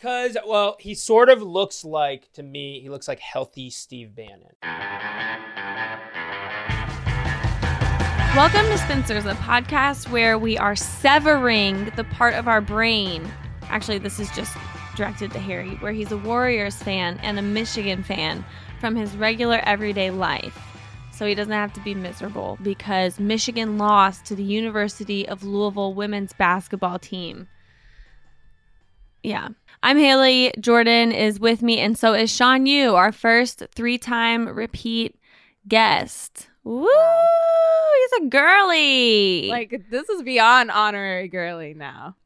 Because, well, he sort of looks like, to me, he looks like healthy Steve Bannon. Welcome to Spinsters, a podcast where we are severing the part of our brain. Actually, this is just directed to Harry, where he's a Warriors fan and a Michigan fan from his regular everyday life. So he doesn't have to be miserable because Michigan lost to the University of Louisville women's basketball team. Yeah. I'm Haley. Jordan is with me, and so is Sean Yu, our first three time repeat guest. Woo! He's a girly. Like this is beyond honorary girly now.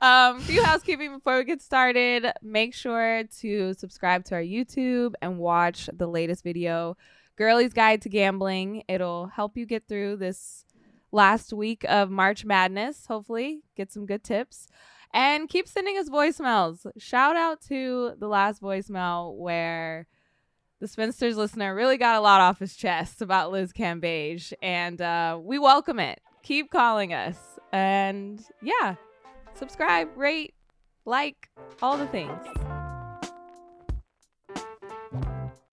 Um, few housekeeping before we get started. Make sure to subscribe to our YouTube and watch the latest video, Girlie's Guide to Gambling. It'll help you get through this last week of March Madness. Hopefully, get some good tips. And keep sending us voicemails. Shout out to the last voicemail where the Spinsters listener really got a lot off his chest about Liz Cambage, and uh, we welcome it. Keep calling us, and yeah, subscribe, rate, like, all the things.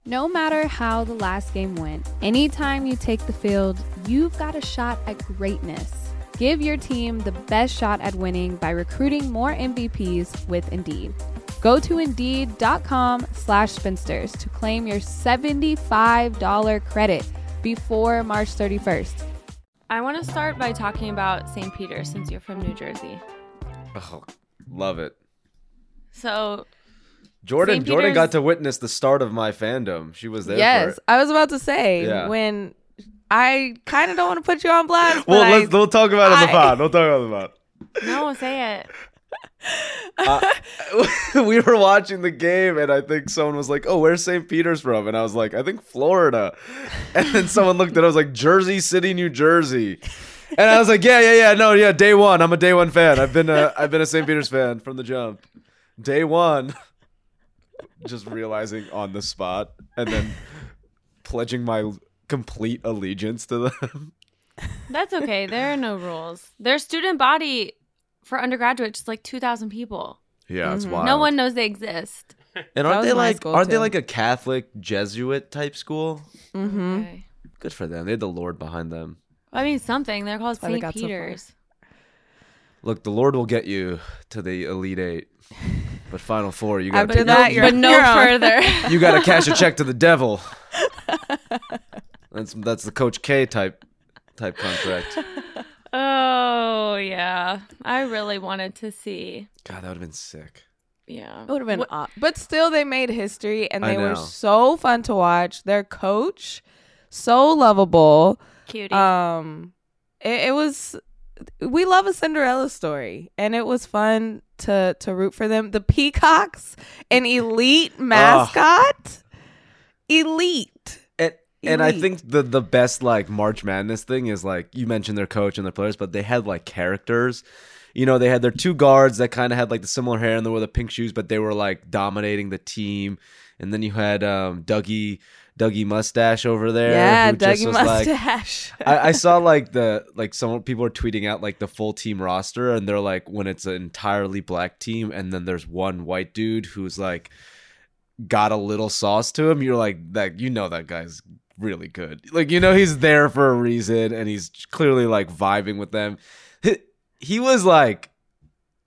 No matter how the last game went, anytime you take the field, you've got a shot at greatness. Give your team the best shot at winning by recruiting more MVPs with Indeed. Go to Indeed.com slash spinsters to claim your $75 credit before March 31st. I want to start by talking about St. Peter since you're from New Jersey. Oh, love it. So, Jordan Jordan got to witness the start of my fandom. She was there for Yes, it. I was about to say Yeah. when I kind of don't want to put you on blast. Well, I- let's we'll talk about it in the I- pod. We'll talk about it in the pod. no, say it. Uh, we were watching the game, and I think someone was like, "Oh, where's St. Peter's from?" And I was like, "I think Florida." And then someone looked at, it, I was like, "Jersey City, New Jersey." And I was like, "Yeah, yeah, yeah, no, yeah, day one. I'm a day one fan. I've been a I've been a St. Peter's fan from the jump. Day one." Just realizing on the spot, and then pledging my complete allegiance to them. That's okay. There are no rules. Their student body for undergraduates is like 2,000 people. Yeah, it's Mhm. wild. No one knows they exist. And aren't they like aren't they like a Catholic Jesuit type school? Mhm. Okay. Good for them. They had the Lord behind them. I mean, something. They're called why they St. so. Peter's. Look, the Lord will get you to the Elite Eight, but Final Four, you got After to that, you're but no you're further. you got to cash a check to the devil. That's that's the Coach K type type contract. oh, yeah. I really wanted to see. God, that would have been sick. Yeah. It would have been, What- aw- but still, they made history, and I they were so fun to watch. Their coach, so lovable. cutie. Um, it, it was. We love a Cinderella story, and it was fun to to root for them. The Peacocks, an elite mascot, elite. And and I think the the best like March Madness thing is like you mentioned their coach and their players, but they had like characters. You know, they had their two guards that kind of had like the similar hair and they wore the pink shoes, but they were like dominating the team. And then you had um, Dougie Dougie Mustache over there. Yeah, Dougie was, like- mustache. I, I saw like the like some people are tweeting out like the full team roster, and they're like when it's an entirely black team, and then there's one white dude who's like got a little sauce to him. You're like that, you know that guy's really good. Like you know he's there for a reason, and he's clearly like vibing with them. He, he was like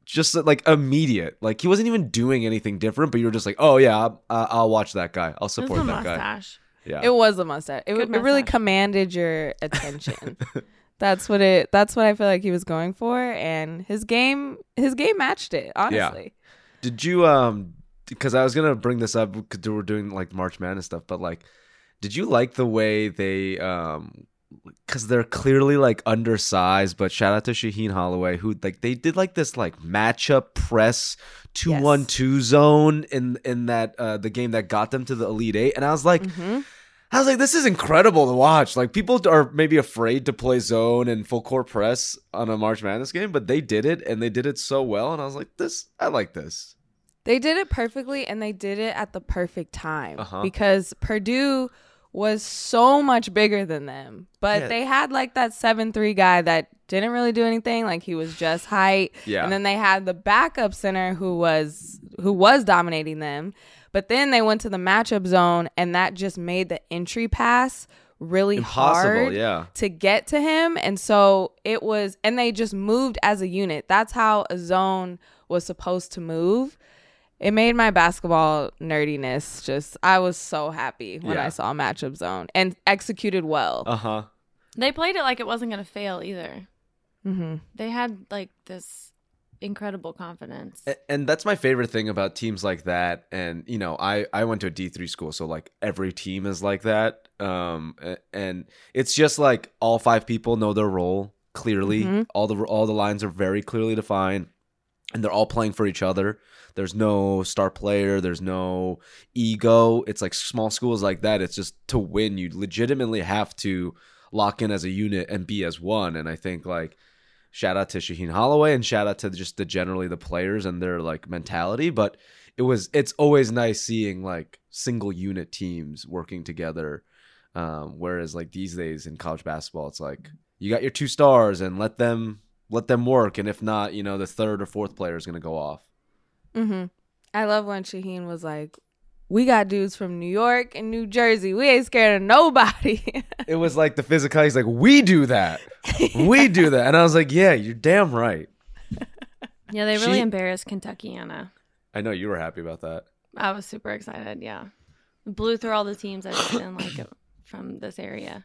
just like immediate, like he wasn't even doing anything different, but you were just like, oh yeah, I'll, I'll watch that guy. I'll It was support the that guy. Yeah. It was a mustache. It, Good it really commanded your attention. that's what it. That's what I feel like he was going for, and his game, his game matched it. Honestly, Did you um because I was gonna bring this up because we're doing like March Madness stuff, but like, did you like the way they um because they're clearly like undersized, but shout out to Shaheen Holloway who like they did like this like matchup press two one two zone in in that uh the game that got them to the Elite Eight, and I was like. Mhm. I was like, this is incredible to watch. Like, people are maybe afraid to play zone and full court press on a March Madness game, but they did it and they did it so well. And I was like, this, I like this. They did it perfectly and they did it at the perfect time Uh-huh. because Purdue was so much bigger than them. But Yeah. they had like that 7 3 guy that didn't really do anything. Like he was just height. Yeah. And then they had the backup center who was who was dominating them. But then they went to the matchup zone and that just made the entry pass really Impossible, hard yeah. to get to him. And so it was and they just moved as a unit. That's how a zone was supposed to move. It made my basketball nerdiness just I was so happy when Yeah. I saw matchup zone and executed well. Uh huh. They played it like it wasn't going to fail either. Mm-hmm. They had like this incredible confidence. A- and that's my favorite thing about teams like that and you know i i went to a d3 school so like every team is like that um and it's just like all five people know their role clearly Mhm. all the all the lines are very clearly defined and they're all playing for each other there's no star player there's no ego it's like small schools like that it's just to win you legitimately have to lock in as a unit and be as one and i think like shout out to Shaheen Holloway and shout out to just the generally the players and their like mentality. But it was it's always nice seeing like single unit teams working together. Um, whereas like these days in college basketball, it's like you got your two stars and let them let them work, and if not, you know the third or fourth player is gonna go off. Hmm I love when Shaheen was like, "We got dudes from New York and New Jersey. We ain't scared of nobody." It was like the physical. He's like, we do that, we do that, and I was like, yeah, you're damn right. yeah, they really She- embarrassed Kentuckiana. I know you were happy about that. I was super excited. Yeah, blew through all the teams I just didn't like it from this area.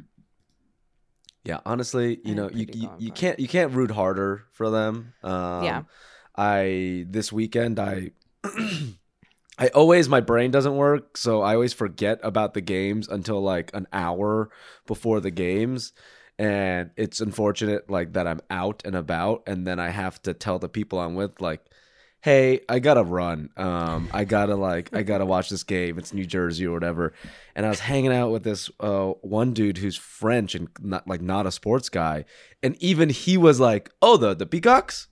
Yeah, honestly, you I'm know, you pretty you, going you for can't you can't root harder for them. Um, Yeah. I this weekend I I always my brain doesn't work, so I always forget about the games until like an hour before the games. And it's unfortunate like that I'm out and about and then I have to tell the people I'm with like hey, I gotta run. Um, I gotta like, I gotta watch this game. It's New Jersey or whatever. And I was hanging out with this uh, one dude who's French and not like not a sports guy, and even he was like, "Oh, the the Peacocks."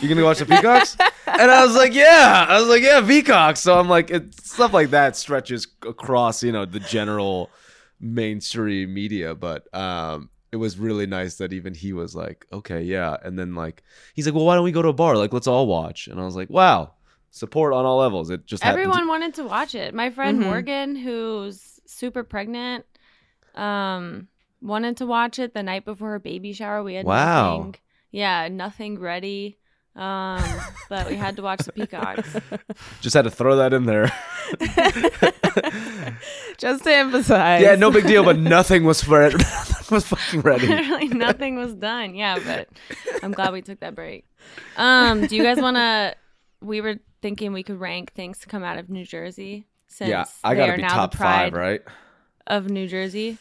You gonna watch the Peacocks? and I was like, yeah. I was like, yeah, Peacocks. So I'm like, it, stuff like that stretches across, you know, the general mainstream media. But um, it was really nice that even he was like, okay, yeah. And then like, he's like, well, why don't we go to a bar? Like, let's all watch. And I was like, wow, support on all levels. It just happened Everyone wanted to watch it. My friend Mhm. Morgan, who's super pregnant, um, wanted to watch it the night before her baby shower. We had Wow. nothing. Yeah, nothing ready. Um, but we had to watch the peacocks. just had to throw that in there. Just to emphasize. yeah, no big deal. But nothing was for nothing was fucking ready. Literally nothing was done. Yeah, but I'm glad we took that break. Um, do you guys want to? We were thinking we could rank things to come out of New Jersey. Since Yeah, I they gotta be now top the pride five, right? Of New Jersey.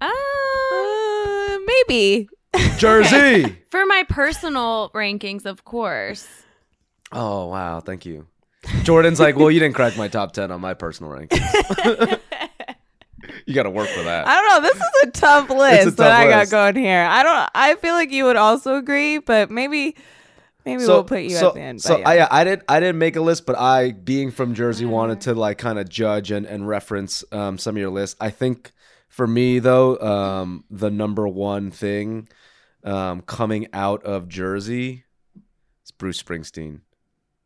Um, Uh, maybe. Jersey. for my personal rankings, of course. Oh wow, thank you. Jordan's like, well, you didn't crack my top ten on my personal rankings. you got to work for that. I don't know. This is a tough list tough that I got going here. I don't. I feel like you would also agree, but maybe, maybe we'll put you so, at the end. So yeah. I, I didn't I didn't make a list, but I, being from Jersey, wanted to like kind of judge and, and reference um, some of your lists. I think for me though, um, the number one thing um, coming out of Jersey is Bruce Springsteen.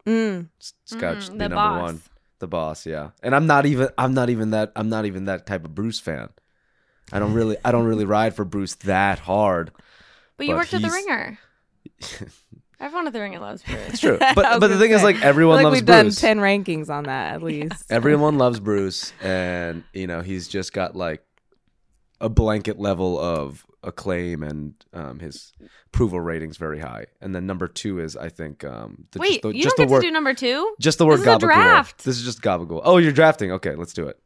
Mm. It's, it's got to be the number boss. one. The boss, yeah. And I'm not even I'm not even that I'm not even that type of Bruce fan. I don't really I don't really ride for Bruce that hard. But you But worked at the he's- Ringer. Everyone at the Ringer loves Bruce. It's true. But but the gonna thing is like everyone like loves we've done ten rankings on that at least. Everyone loves Bruce, and you know he's just got like a blanket level of acclaim, and um, his approval ratings very high. And then number two is I think um, the, Wait, just the, you just don't the get word to do number two. just the word This is a gabagool. draft. This is just gabagool. Oh, you're drafting. Okay, let's do it.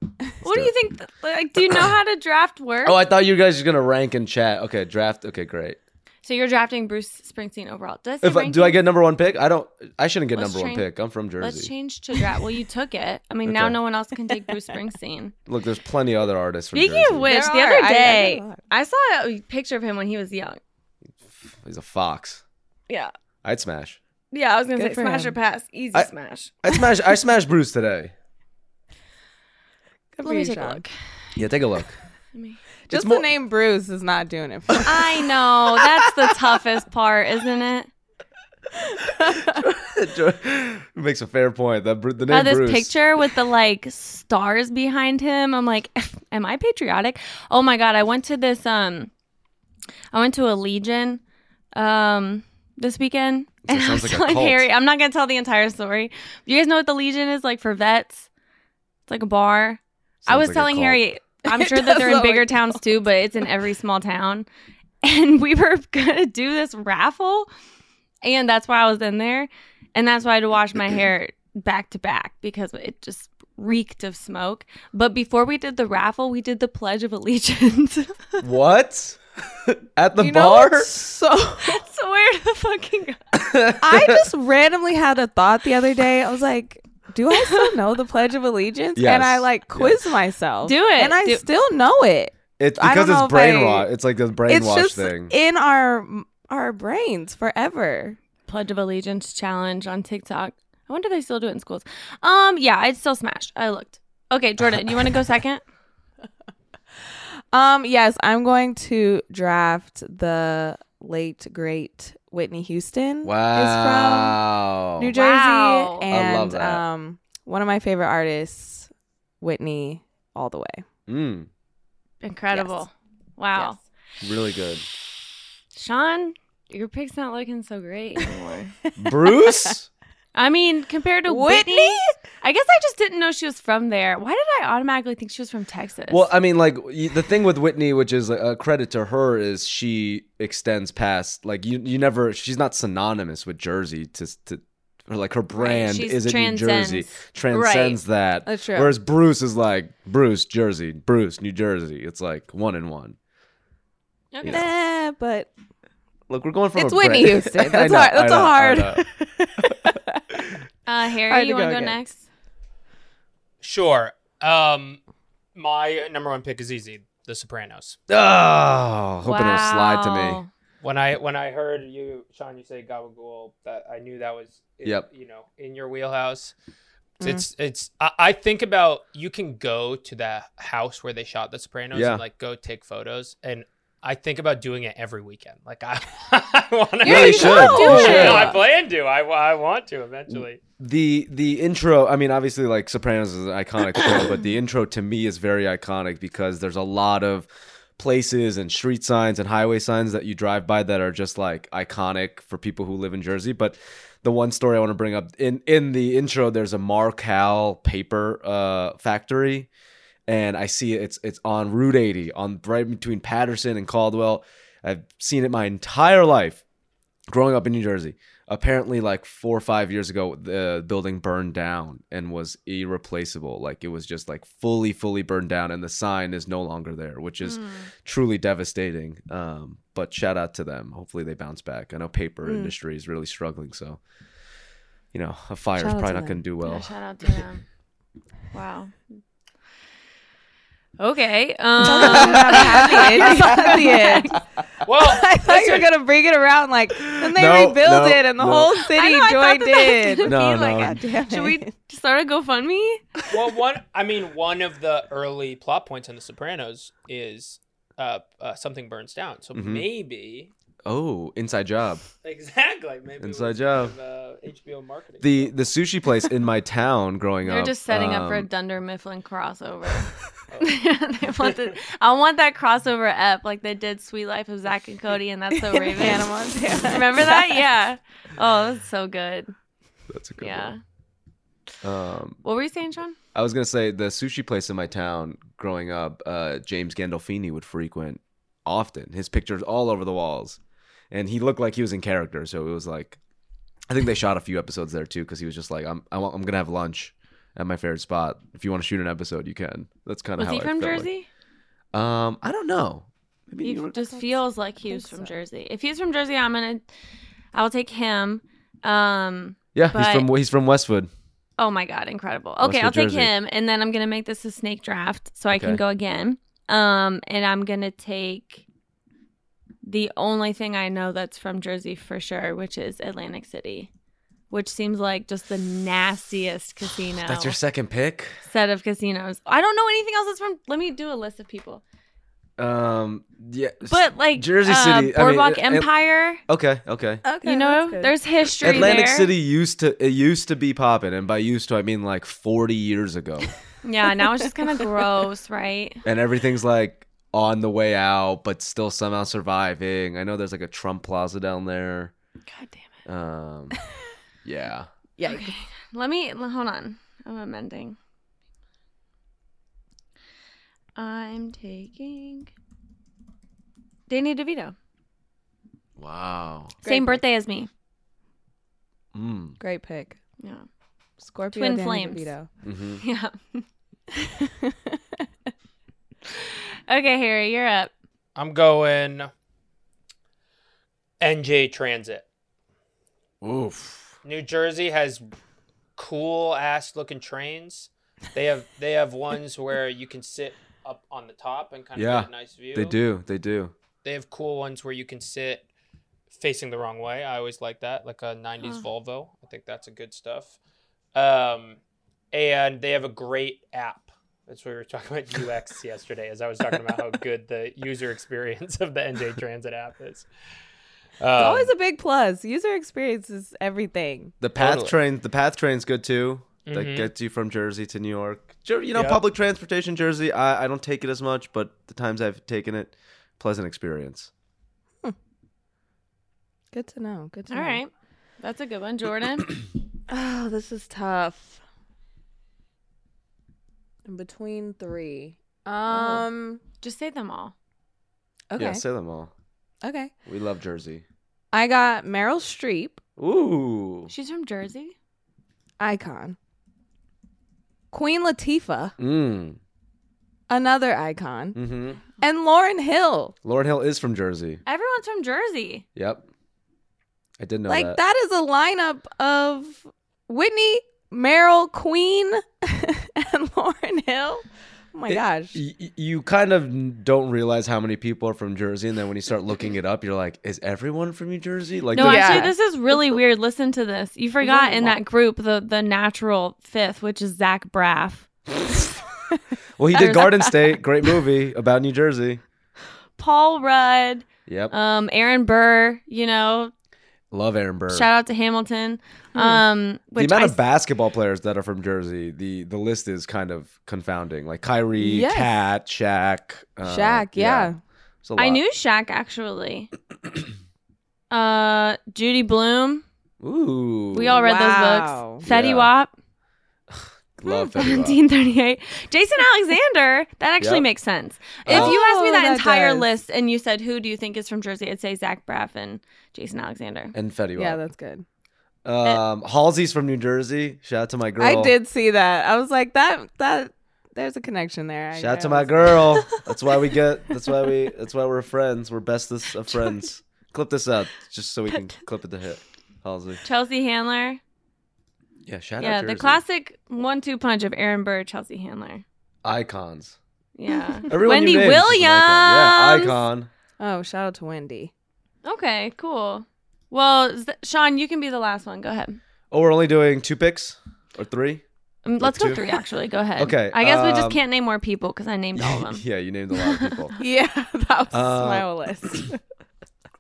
What do do you think? Like, do you know how to draft work? Oh, I thought you guys were gonna rank and chat. Okay, draft. Okay, great. So you're drafting Bruce Springsteen overall. Does If I, do I get number one pick? I don't. I shouldn't get Let's number one pick. I'm from Jersey. Let's change to draft. Well, you took it. I mean, now no one else can take Bruce Springsteen. Look, there's plenty of other artists from Speaking Jersey. of which, There the are. other I- I day know a lot. I, saw a picture of him when he was young. He's a fox. Yeah, I'd smash. yeah. I was gonna Good say smash him. or pass, easy I- smash. I'd smash. I smashed Bruce today. Good Let me you, take a look. Yeah, take a look. me. Just more- the name Bruce is not doing it. For me. I know that's the toughest part, isn't it? makes a fair point. The, the Uh, name this Bruce. picture with the like stars behind him. I'm like, am I patriotic? Oh my god! I went to this um, I went to a Legion um this weekend, That and I sounds was like telling. Harry. I'm not gonna tell the entire story. You guys know what the Legion is like for vets? It's like a bar. I was like telling. Harry. I'm It sure that they're in bigger like towns too, but it's in every small town. And we were gonna do this raffle, and that's why I was in there, and that's why I had to wash my hair back to back because it just reeked of smoke. But before we did the raffle, we did the Pledge of Allegiance. What? At the you bar? what's so Swear to fucking God. I just randomly had a thought the other day. I was like, do I still know the Pledge of Allegiance? Yes. And I like quiz myself. Do it. And I Do- still know it. It's because it's know if I- It's like the it's brainwash just thing. in our our brains forever. Pledge of Allegiance challenge on TikTok. I wonder if they still do it in schools. Um, yeah, I'd still smash. I looked. Okay, Jordan, you want to go second? Um, yes, I'm going to draft the late great Whitney Houston. wow. Is from New Jersey. Wow. I And love that. um one of my favorite artists, Whitney, all the way. Mm, Incredible. Wow. really good. Sean, your pick's not looking so great anymore. Bruce? I mean, compared to Whitney, Whitney? I guess I just didn't know she was from there. Why did I automatically think she was from Texas? Well, I mean, like the thing with Whitney, which is a credit to her, is she extends past like you. You never. She's not synonymous with Jersey to to. Or like her brand She's isn't New Jersey, transcends. transcends that. That's true. Whereas Bruce is like Bruce, Jersey, Bruce, New Jersey. It's like one and one. okay. you know. Eh, but Look, we're going from It's a Whitney brand- Houston. That's know, hard. That's I a know, I hard. know. Uh, Harry, you want to go again. next? Sure. Um, my number one pick is easy. The Sopranos. Oh, hoping it'll slide to me. When I when I heard you, Sean, you say Gabagool, that I knew that was, in, Yep. you know, in your wheelhouse. Mm. It's it's. I, I think about you can go to the house where they shot The Sopranos Yeah. and like go take photos, and I think about doing it every weekend. Like I, I want to. Yeah, you should. You should. No, I plan to. I, I want to eventually. the the intro i mean obviously like sopranos is an iconic show but the intro to me is very iconic because there's a lot of places and street signs and highway signs that you drive by that are just like iconic for people who live in jersey but the one story i want to bring up in in the intro there's a marcal paper uh factory and i see it, it's it's on route 80 on right between paterson and caldwell i've seen it my entire life growing up in New Jersey. Apparently, like four or five years ago, the building burned down and was irreplaceable. Like it was just like fully, fully burned down, and the sign is no longer there, which is Mm. truly devastating. Um, but shout out to them. Hopefully, they bounce back. I know paper Mm. industry is really struggling, so you know a fire is Shout out probably not going to do Yeah, well. shout out to them. wow. Okay. Um, happy ending at end. Well, I thought you were gonna bring it around like then they No, rebuilt no, it and the no. whole I city know, I thought joined that that was in. gonna No, be like, no. God damn Should we start a GoFundMe? well, one. I mean, one of the early plot points in The Sopranos is uh, uh something burns down. So Mhm. maybe Oh, inside job. exactly maybe it Inside was job. kind of, uh, HBO marketing. The the sushi place in my town growing up. They're up. just setting up for a um, Dunder Mifflin crossover. they want the, I want that crossover ep like they did Suite Life of Zack and Cody, and that's so Raven. Hannah Montana. Remember that? Yeah. Oh, that's so good. That's a good Yeah. one. Um, What were you saying, Sean? I was gonna say the sushi place in my town growing up, uh, James Gandolfini would frequent often. His pictures all over the walls, and he looked like he was in character. So it was like, I think they shot a few episodes there too because he was just like, I'm I want, I'm gonna have lunch at my favorite spot. If you want to shoot an episode, you can. That's kind of Was how he I from felt like- Jersey? Um, I don't know. Maybe He you were- just feels like he was from so. Jersey. If he's from Jersey, I'm gonna, I will take him. Um. yeah, he's from he's from Westwood. Oh my god, incredible. Westwood, Okay, I'll take Jersey. him, and then I'm gonna make this a snake draft, so I can go again. Um, and I'm gonna take the only thing I know that's from Jersey for sure, which is Atlantic City, which seems like just the nastiest casino That's your second pick. set of casinos. I don't know anything else that's from. Let me do a list of people. Um, yeah, But like Jersey uh, City, I mean, Boardwalk it- it- Empire, okay, okay. Okay, you know, there's history Atlantic there. City used to it used to be popping, and by used to I mean like forty years ago, Yeah, now it's just kind of gross, right? and everything's like on the way out, but still somehow surviving. I know there's like a Trump Plaza down there. God damn it. Um, yeah. yeah. Okay. Let me hold on. I'm amending. I'm taking Danny DeVito. Wow. Same Great birthday as me. Mm. Great pick. Yeah. Scorpio Twin Danny flames. DeVito. hmm Yeah. okay, Harry, you're up. I'm going NJ Transit. Oof. New Jersey has cool ass looking trains. They have they have ones where you can sit up on the top and kind of Yeah, get a nice view. They do. They do. They have cool ones where you can sit facing the wrong way. I always like that, like a '90s Huh. Volvo. I think that's a good stuff. Um, and they have a great app. That's what we were talking about UX yesterday, as I was talking about how good the user experience of the NJ Transit app is. Um, It's always a big plus. User experience is everything. The path Totally. train. The path train's good too. That Mhm. gets you from Jersey to New York. Jer- You know, Yep. public transportation, Jersey. I, I don't take it as much, but the times I've taken it, pleasant experience. Good to know. Good to All know. right. That's a good one, Jordan. Oh, this is tough. In between three. Um. Just say them all. Okay. Yeah, say them all. Okay. We love Jersey. I got Meryl Streep, Ooh. She's from Jersey. icon. Queen Latifah, Mm. another icon, Mm-hmm. and Lauryn Hill. Lauryn Hill is from Jersey. Everyone's from Jersey. Yep. I didn't know like that. that is a lineup of Whitney, Meryl, Queen, and Lauryn Hill. Oh my It- gosh. Y- you kind of don't realize how many people are from Jersey, and then when you start looking it up, you're like, "Is everyone from New Jersey?" Like, No, the- Yeah. actually, this is really weird. Listen to this. You forgot in that group the the natural fifth, which is Zach Braff, well, he did Garden State, great movie about New Jersey. Paul Rudd, Yep, um, Aaron Burr. You know, love Aaron Burr. shout out to Hamilton. Um, the amount I of basketball players that are from Jersey, the the list is kind of confounding. Like Kyrie, Yes. Cat, Shaq, uh, Shaq, yeah. it's a I lot. knew Shaq actually. uh, Judy Blume. Ooh, We all read Wow. those books. Fetty Yeah. Wap. Love Fetty Wap. 1738. Jason Alexander. That actually Yep. makes sense. If you asked me Oh, that, that entire does. list and you said who do you think is from Jersey, I'd say Zach Braff and Jason Alexander. and Fetty Yeah, that's good. Um, Halsey's from New Jersey. Shout out to my girl. I did see that. I was like, that that there's a connection there. I- Shout out to my girl. That's why we get. That's why we. That's why we're friends. We're bestest of friends. Clip this out just so we can clip it to hit. Halsey. Chelsea Handler. Yeah, shout yeah, out the classic one-two punch of Aaron Burr, Chelsea Handler. icons. Yeah. Everyone Wendy you named is just Williams. icon. Yeah, icon. Oh, shout out to Wendy. Okay, cool. Well, Z- Sean, you can be the last one. Go ahead. Oh, we're only doing two picks or three. Um, let's go two? three, actually. Go ahead. Okay, I guess we um, just can't name more people because I named all of them. yeah, you named a lot of people. Yeah, that was Uh, my whole list.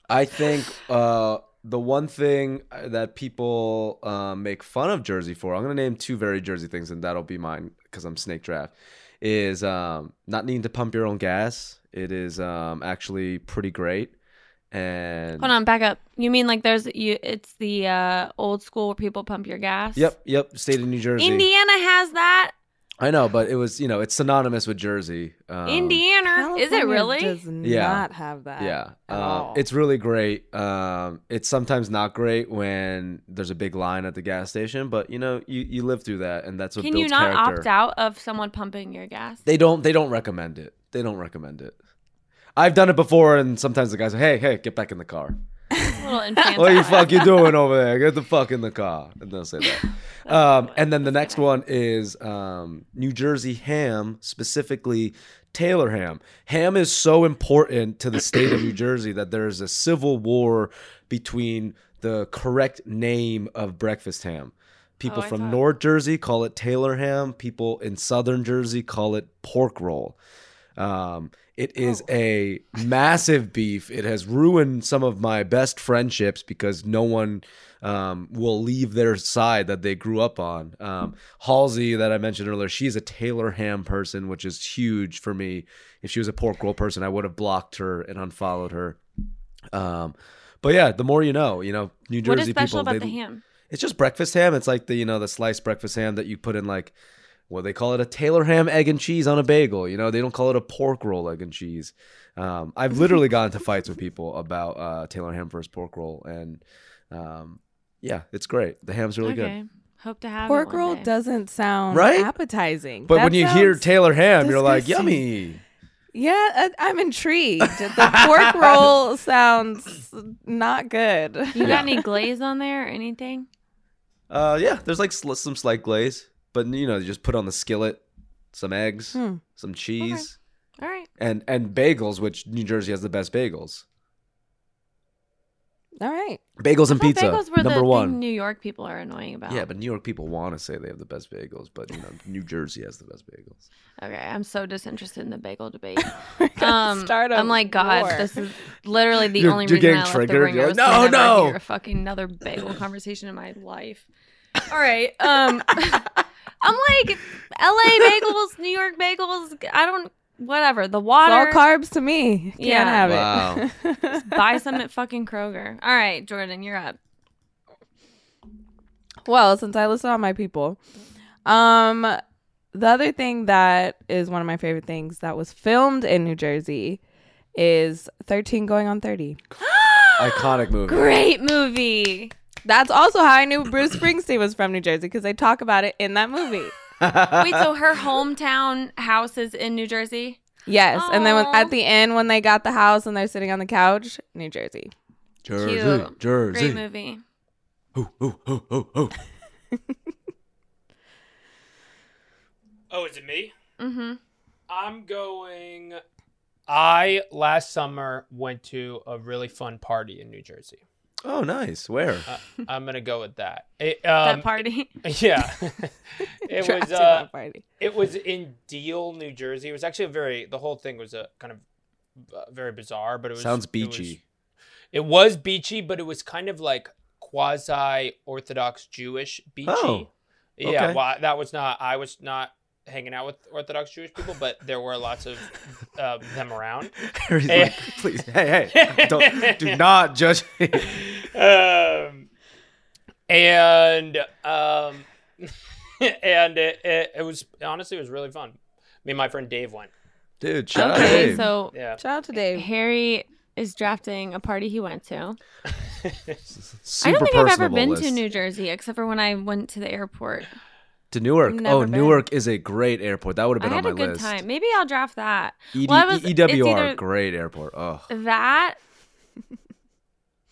I think uh, the one thing that people uh, make fun of Jersey for, I'm going to name two very Jersey things, and that'll be mine because I'm snake draft, is um, not needing to pump your own gas. It is um, actually pretty great. And Hold on, back up. You mean like there's you? It's the uh, old school where people pump your gas. Yep, yep, state of New Jersey. Indiana has that. I know, but it was, you know, it's synonymous with Jersey. Um, Indiana is it really? Does Yeah. not have that. Yeah, at um, all. it's really great. Um, it's sometimes not great when there's a big line at the gas station, but you know, you, you live through that, and that's what Can builds you not character. opt out of someone pumping your gas? They don't. They don't recommend it. They don't recommend it. I've done it before, and sometimes the guys say, "Hey, hey, get back in the car. A little infantile. What the fuck you doing over there? Get the fuck in the car." And they'll say that. Um, and then the next one is um, New Jersey ham, specifically Taylor ham. Ham is so important to the state of New Jersey that there is a civil war between the correct name of breakfast ham. People Oh, from thought- North Jersey call it Taylor ham. People in Southern Jersey call it pork roll. Um, it is a massive beef. It has ruined some of my best friendships because no one um, will leave their side that they grew up on. Um, Halsey, that I mentioned earlier, she's a Taylor ham person, which is huge for me. If she was a pork roll person, I would have blocked her and unfollowed her. Um, but yeah, the more you know, you know, New Jersey What is special people. about they- the ham? it's just breakfast ham. It's like the you know the sliced breakfast ham that you put in like what they call it a Taylor ham egg and cheese on a bagel. You know they don't call it a pork roll egg and cheese. Um, I've literally gotten into fights with people about uh, Taylor ham versus pork roll, and um, yeah, it's great. The ham's really okay. good. Hope to have Pork it roll day. doesn't sound Right? appetizing. But That when you hear Taylor ham, you're like yummy. Yeah, I- I'm intrigued. The pork roll sounds not good. You got any glaze on there or anything? Uh, yeah, there's like sl- some slight glaze, but you know you just put on the skillet some eggs, Hmm. some cheese, All right. and and bagels, which New Jersey has the best bagels. All right. Bagels and pizza, bagels were number the one. thing New York people are annoying about. Yeah, but New York people want to say they have the best bagels, but you know, New Jersey has the best bagels. Okay, I'm so disinterested in the bagel debate. Um, I'm like, God, war. this is literally the You're- only you're reason I left triggered. the ringer. Like, "No, no." hear a fucking another bagel conversation in my life. All right, um, I'm like, L.A. bagels, New York bagels. I don't, whatever. The It's water. all carbs to me. Can't Yeah. have Wow. it. Buy some at fucking Kroger. All right, Jordan, you're up. well, since I listen on my people, um, the other thing that is one of my favorite things that was filmed in New Jersey is 13 going on 30. Iconic movie. Great movie. That's also how I knew Bruce Springsteen was from New Jersey because they talk about it in that movie. Wait, so her hometown house is in New Jersey? Yes, and then when, at the end when they got the house and they're sitting on the couch, New Jersey. Jersey, Cute. Jersey. Great movie. Ooh, ooh, ooh, ooh, ooh. Oh, is it me? Mm-hmm. I'm going. I last summer went to a really fun party in New Jersey. Oh, nice. Where? Uh, I'm gonna go with that. It, um, that party. Yeah, it was. in Uh, party. it was in Deal, New Jersey. It was actually a very. The whole thing was a kind of uh, very bizarre, but it was Sounds it was- beachy. It was, beachy, but it was kind of like quasi Orthodox Jewish beachy. Oh, Yeah, well, that was not. I was not hanging out with Orthodox Jewish people, but there were lots of uh, them around. Harry's Eh. like, please, hey, hey, don't, do not judge me. um, and um, and it, it, it was honestly it was really fun. Me and my friend Dave went. Dude, shout out okay, Dave. so Yeah, Shout out to Dave. Harry is drafting a party he went to. Super I don't think I've ever been list. to New Jersey except for when I went to the airport. To Newark. Never oh, been. Newark is a great airport. That would have been I been had on a my good list. time. Maybe I'll draft that. ED, well, was, EWR, either- great airport. Oh, That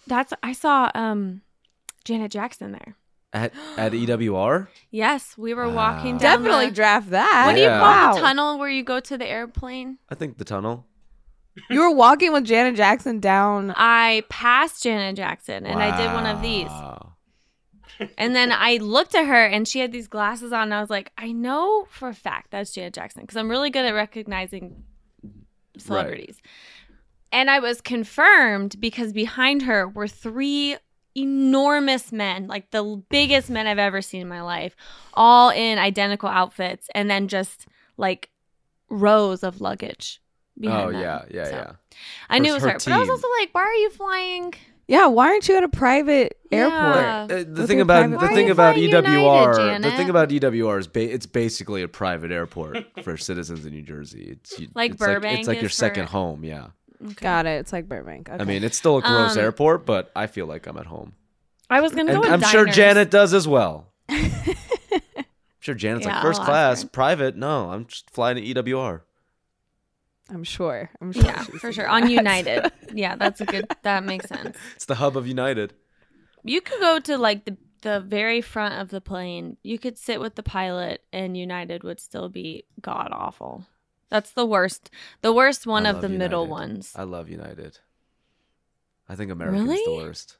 that's I saw um Janet Jackson there. at at E EWR. Yes, we were walking Wow. down Definitely the, draft that. What do you call Wow. the tunnel where you go to the airplane? I think the tunnel. You were walking with Janet Jackson down. I passed Janet Jackson and I did one of these. And then I looked at her and she had these glasses on and I was like, I know for a fact that's Janet Jackson because I'm really good at recognizing celebrities. And I was confirmed because behind her were three enormous men, like the biggest men I've ever seen in my life, all in identical outfits and then just like rows of luggage. Behind Oh them. yeah, yeah, So, yeah. I knew it was her her, but I was also like, why are you flying? Yeah, why aren't you at a private airport? Yeah. Uh, the With thing your about private- the Why are thing you about flying EWR, United, the thing about EWR is ba- it's basically a private airport for citizens in New Jersey. It's you- Like it's Burbank it's like your is second for- home. Yeah, Okay. Got it. It's like Burbank. Okay. I mean it's still a gross Um, airport, but I feel like I'm at home, I was gonna go with I'm sure diners. Janet does as well. I'm sure Janet's Yeah, like I'll first ask class, her. private. No, I'm just flying to EWR. I'm sure. I'm sure. Yeah, she's for sure. thinking On. United. Yeah, that's a good. That makes sense. It's the hub of United. You could go to like the the very front of the plane. You could sit with the pilot, and United would still be god awful. That's the worst. The worst one I of the love middle ones. I love United. I think America's the worst.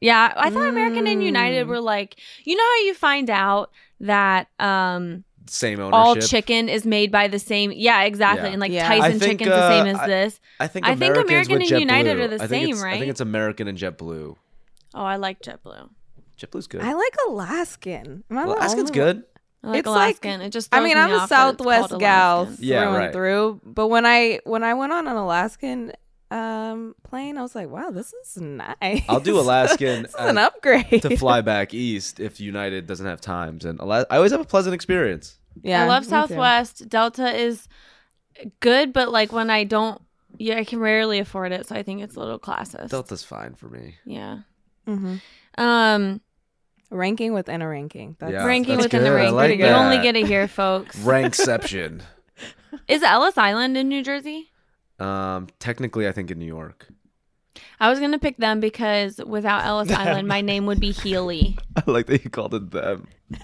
Yeah, I thought American and United Mm. were like, you know how you find out that um same ownership. all chicken is made by the same. Yeah, exactly. Yeah. And like Yeah. Tyson I think, chicken's the same uh, as this. I think I think American and United JetBlue. are the same, right? I think it's American and JetBlue. Oh, I like JetBlue. JetBlue's good. I like Alaskan. Am I the Alaskan's only good. I like It's like- Alaskan. it just. I mean, me I'm a off that it's Southwest gal Yeah, through right. and through. But when I when I went on an Alaskan um plane, I was like, wow, this is nice. I'll do Alaskan this is uh, an upgrade to fly back east if United doesn't have times, and Ala- I always have a pleasant experience. Yeah, I love me too. Southwest. Delta is good, but like when I don't, yeah, I can rarely afford it, so I think it's a little classist. Delta's fine for me. Yeah. Mhm. Um, Ranking within a ranking. That's Yeah, ranking that's within the good. I ranking. like you only get it here, folks. Rankception. Is Ellis Island in New Jersey? Um, technically, I think in New York. I was gonna pick them because without Ellis Island, my name would be Healy. I like that you called it them.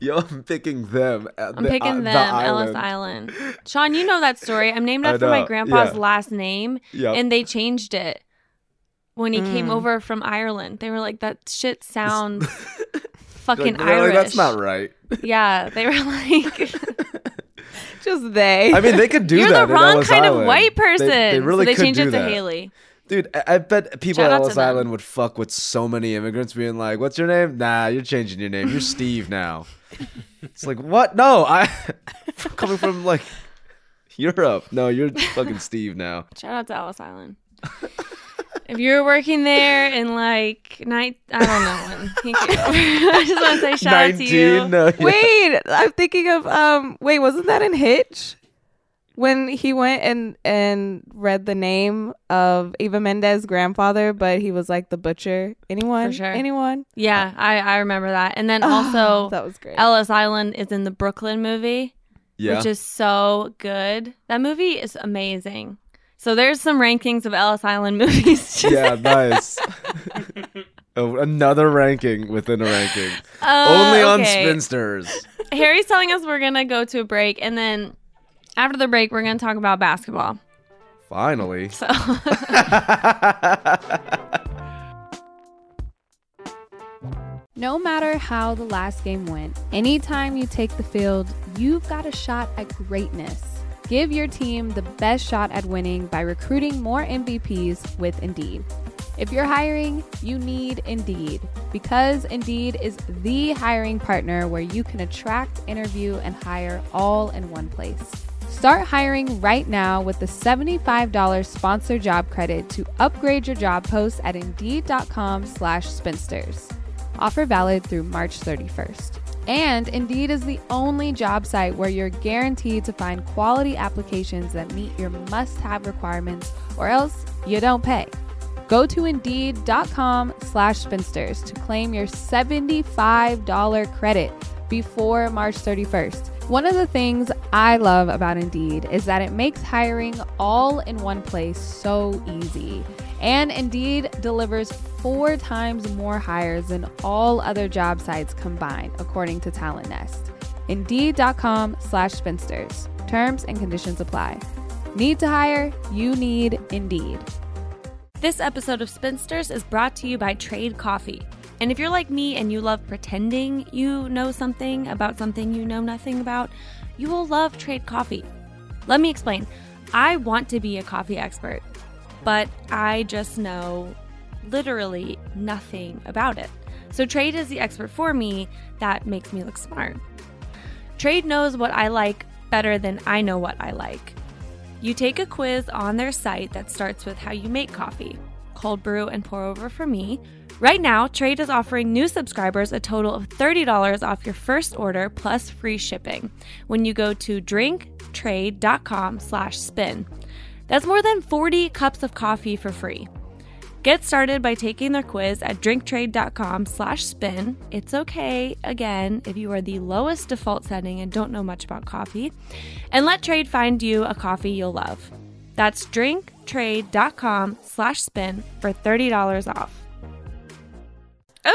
Yo, I'm picking them. I'm the- picking uh, them, the Ellis Island. Sean, you know that story. I'm named after my grandpa's yeah. last name, Yep. and they changed it when he came Mm. over from Ireland. They were like, "That shit sounds fucking Like? Irish." That's not right. Yeah, they were like, just they. I mean, they could do that. "You're the wrong kind of white person." They, they really so they could changed do it to that. Haley. Dude, I, I bet people Shout at Ellis. Island would fuck with so many immigrants being like, What's your name? Nah, you're changing your name. You're Steve now. it's like, what? No, I coming from like Europe. No, you're fucking Steve now. Shout out to Ellis Island. If you were working there in like night, I don't know when. he came. I just want to say shout out to you. no, yeah. wait, I'm thinking of um. Wait, wasn't that in Hitch? When he went and and read the name of Eva Mendes' grandfather, but he was like the butcher. Anyone? For sure. Anyone? Yeah, I, I remember that. And then Oh, also, that was great. Ellis Island is in the Brooklyn movie, Yeah. which is so good. That movie is amazing. So there's some rankings of Ellis Island movies. yeah, nice. oh, another ranking within a ranking. Uh, Only on okay. spinsters. Harry's telling us we're gonna go to a break, and then after the break, we're gonna talk about basketball. Finally. So No matter how the last game went, anytime you take the field, you've got a shot at greatness. Give your team the best shot at winning by recruiting more MVPs with Indeed. If you're hiring, you need Indeed because Indeed is the hiring partner where you can attract, interview, and hire all in one place. Start hiring right now with the $75 sponsor job credit to upgrade your job post at Indeed.com slash spinsters. Offer valid through March 31st. And Indeed is the only job site where you're guaranteed to find quality applications that meet your must have requirements, or else you don't pay. Go to Indeed.com slash spinsters to claim your $75 credit before March 31st. One of the things I love about Indeed is that it makes hiring all in one place so easy. And Indeed delivers four times more hires than all other job sites combined, according to Talent Nest. Indeed.com slash spinsters. Terms and conditions apply. Need to hire? You need Indeed. This episode of Spinsters is brought to you by Trade Coffee. And if you're like me and you love pretending you know something about something you know nothing about, you will love Trade Coffee. Let me explain. I want to be a coffee expert, but I just know literally nothing about it. So Trade is the expert for me that makes me look smart. Trade knows what I like better than I know what I like. You take a quiz on their site that starts with how you make coffee, cold brew, and pour over for me. Right now, Trade is offering new subscribers a total of $30 off your first order plus free shipping when you go to drinktrade.com slash spin. That's more than 40 cups of coffee for free. Get started by taking their quiz at drinktrade.com slash spin. It's okay, again, if you are the lowest default setting and don't know much about coffee. And let Trade find you a coffee you'll love. That's drinktrade.com slash spin for $30 off.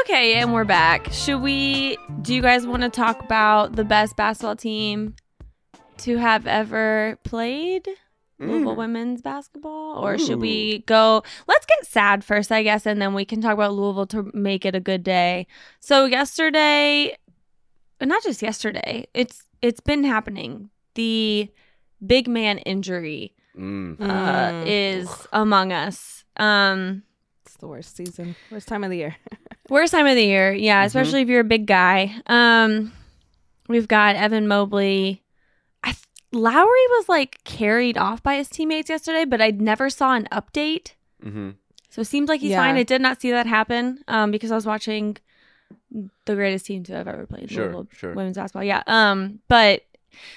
Okay, and we're back. Should we, do you guys want to talk about the best basketball team to have ever played? Louisville women's basketball? Or should we go? Let's get sad first, I guess, and then we can talk about Louisville to make it a good day. So, yesterday, not just yesterday, it's it's been happening. The big man injury Mm. uh, Mm. is among us. Um, It's the worst season, worst time of the year. worst time of the year, yeah, Mhm. especially if you're a big guy. Um, we've got Evan Mobley. I th- Lowry was like carried off by his teammates yesterday, but I never saw an update. hmm So it seems like he's Yeah. fine. I did not see that happen um, because I was watching the greatest team to have ever played Sure, sure. women's basketball. Yeah. Um, but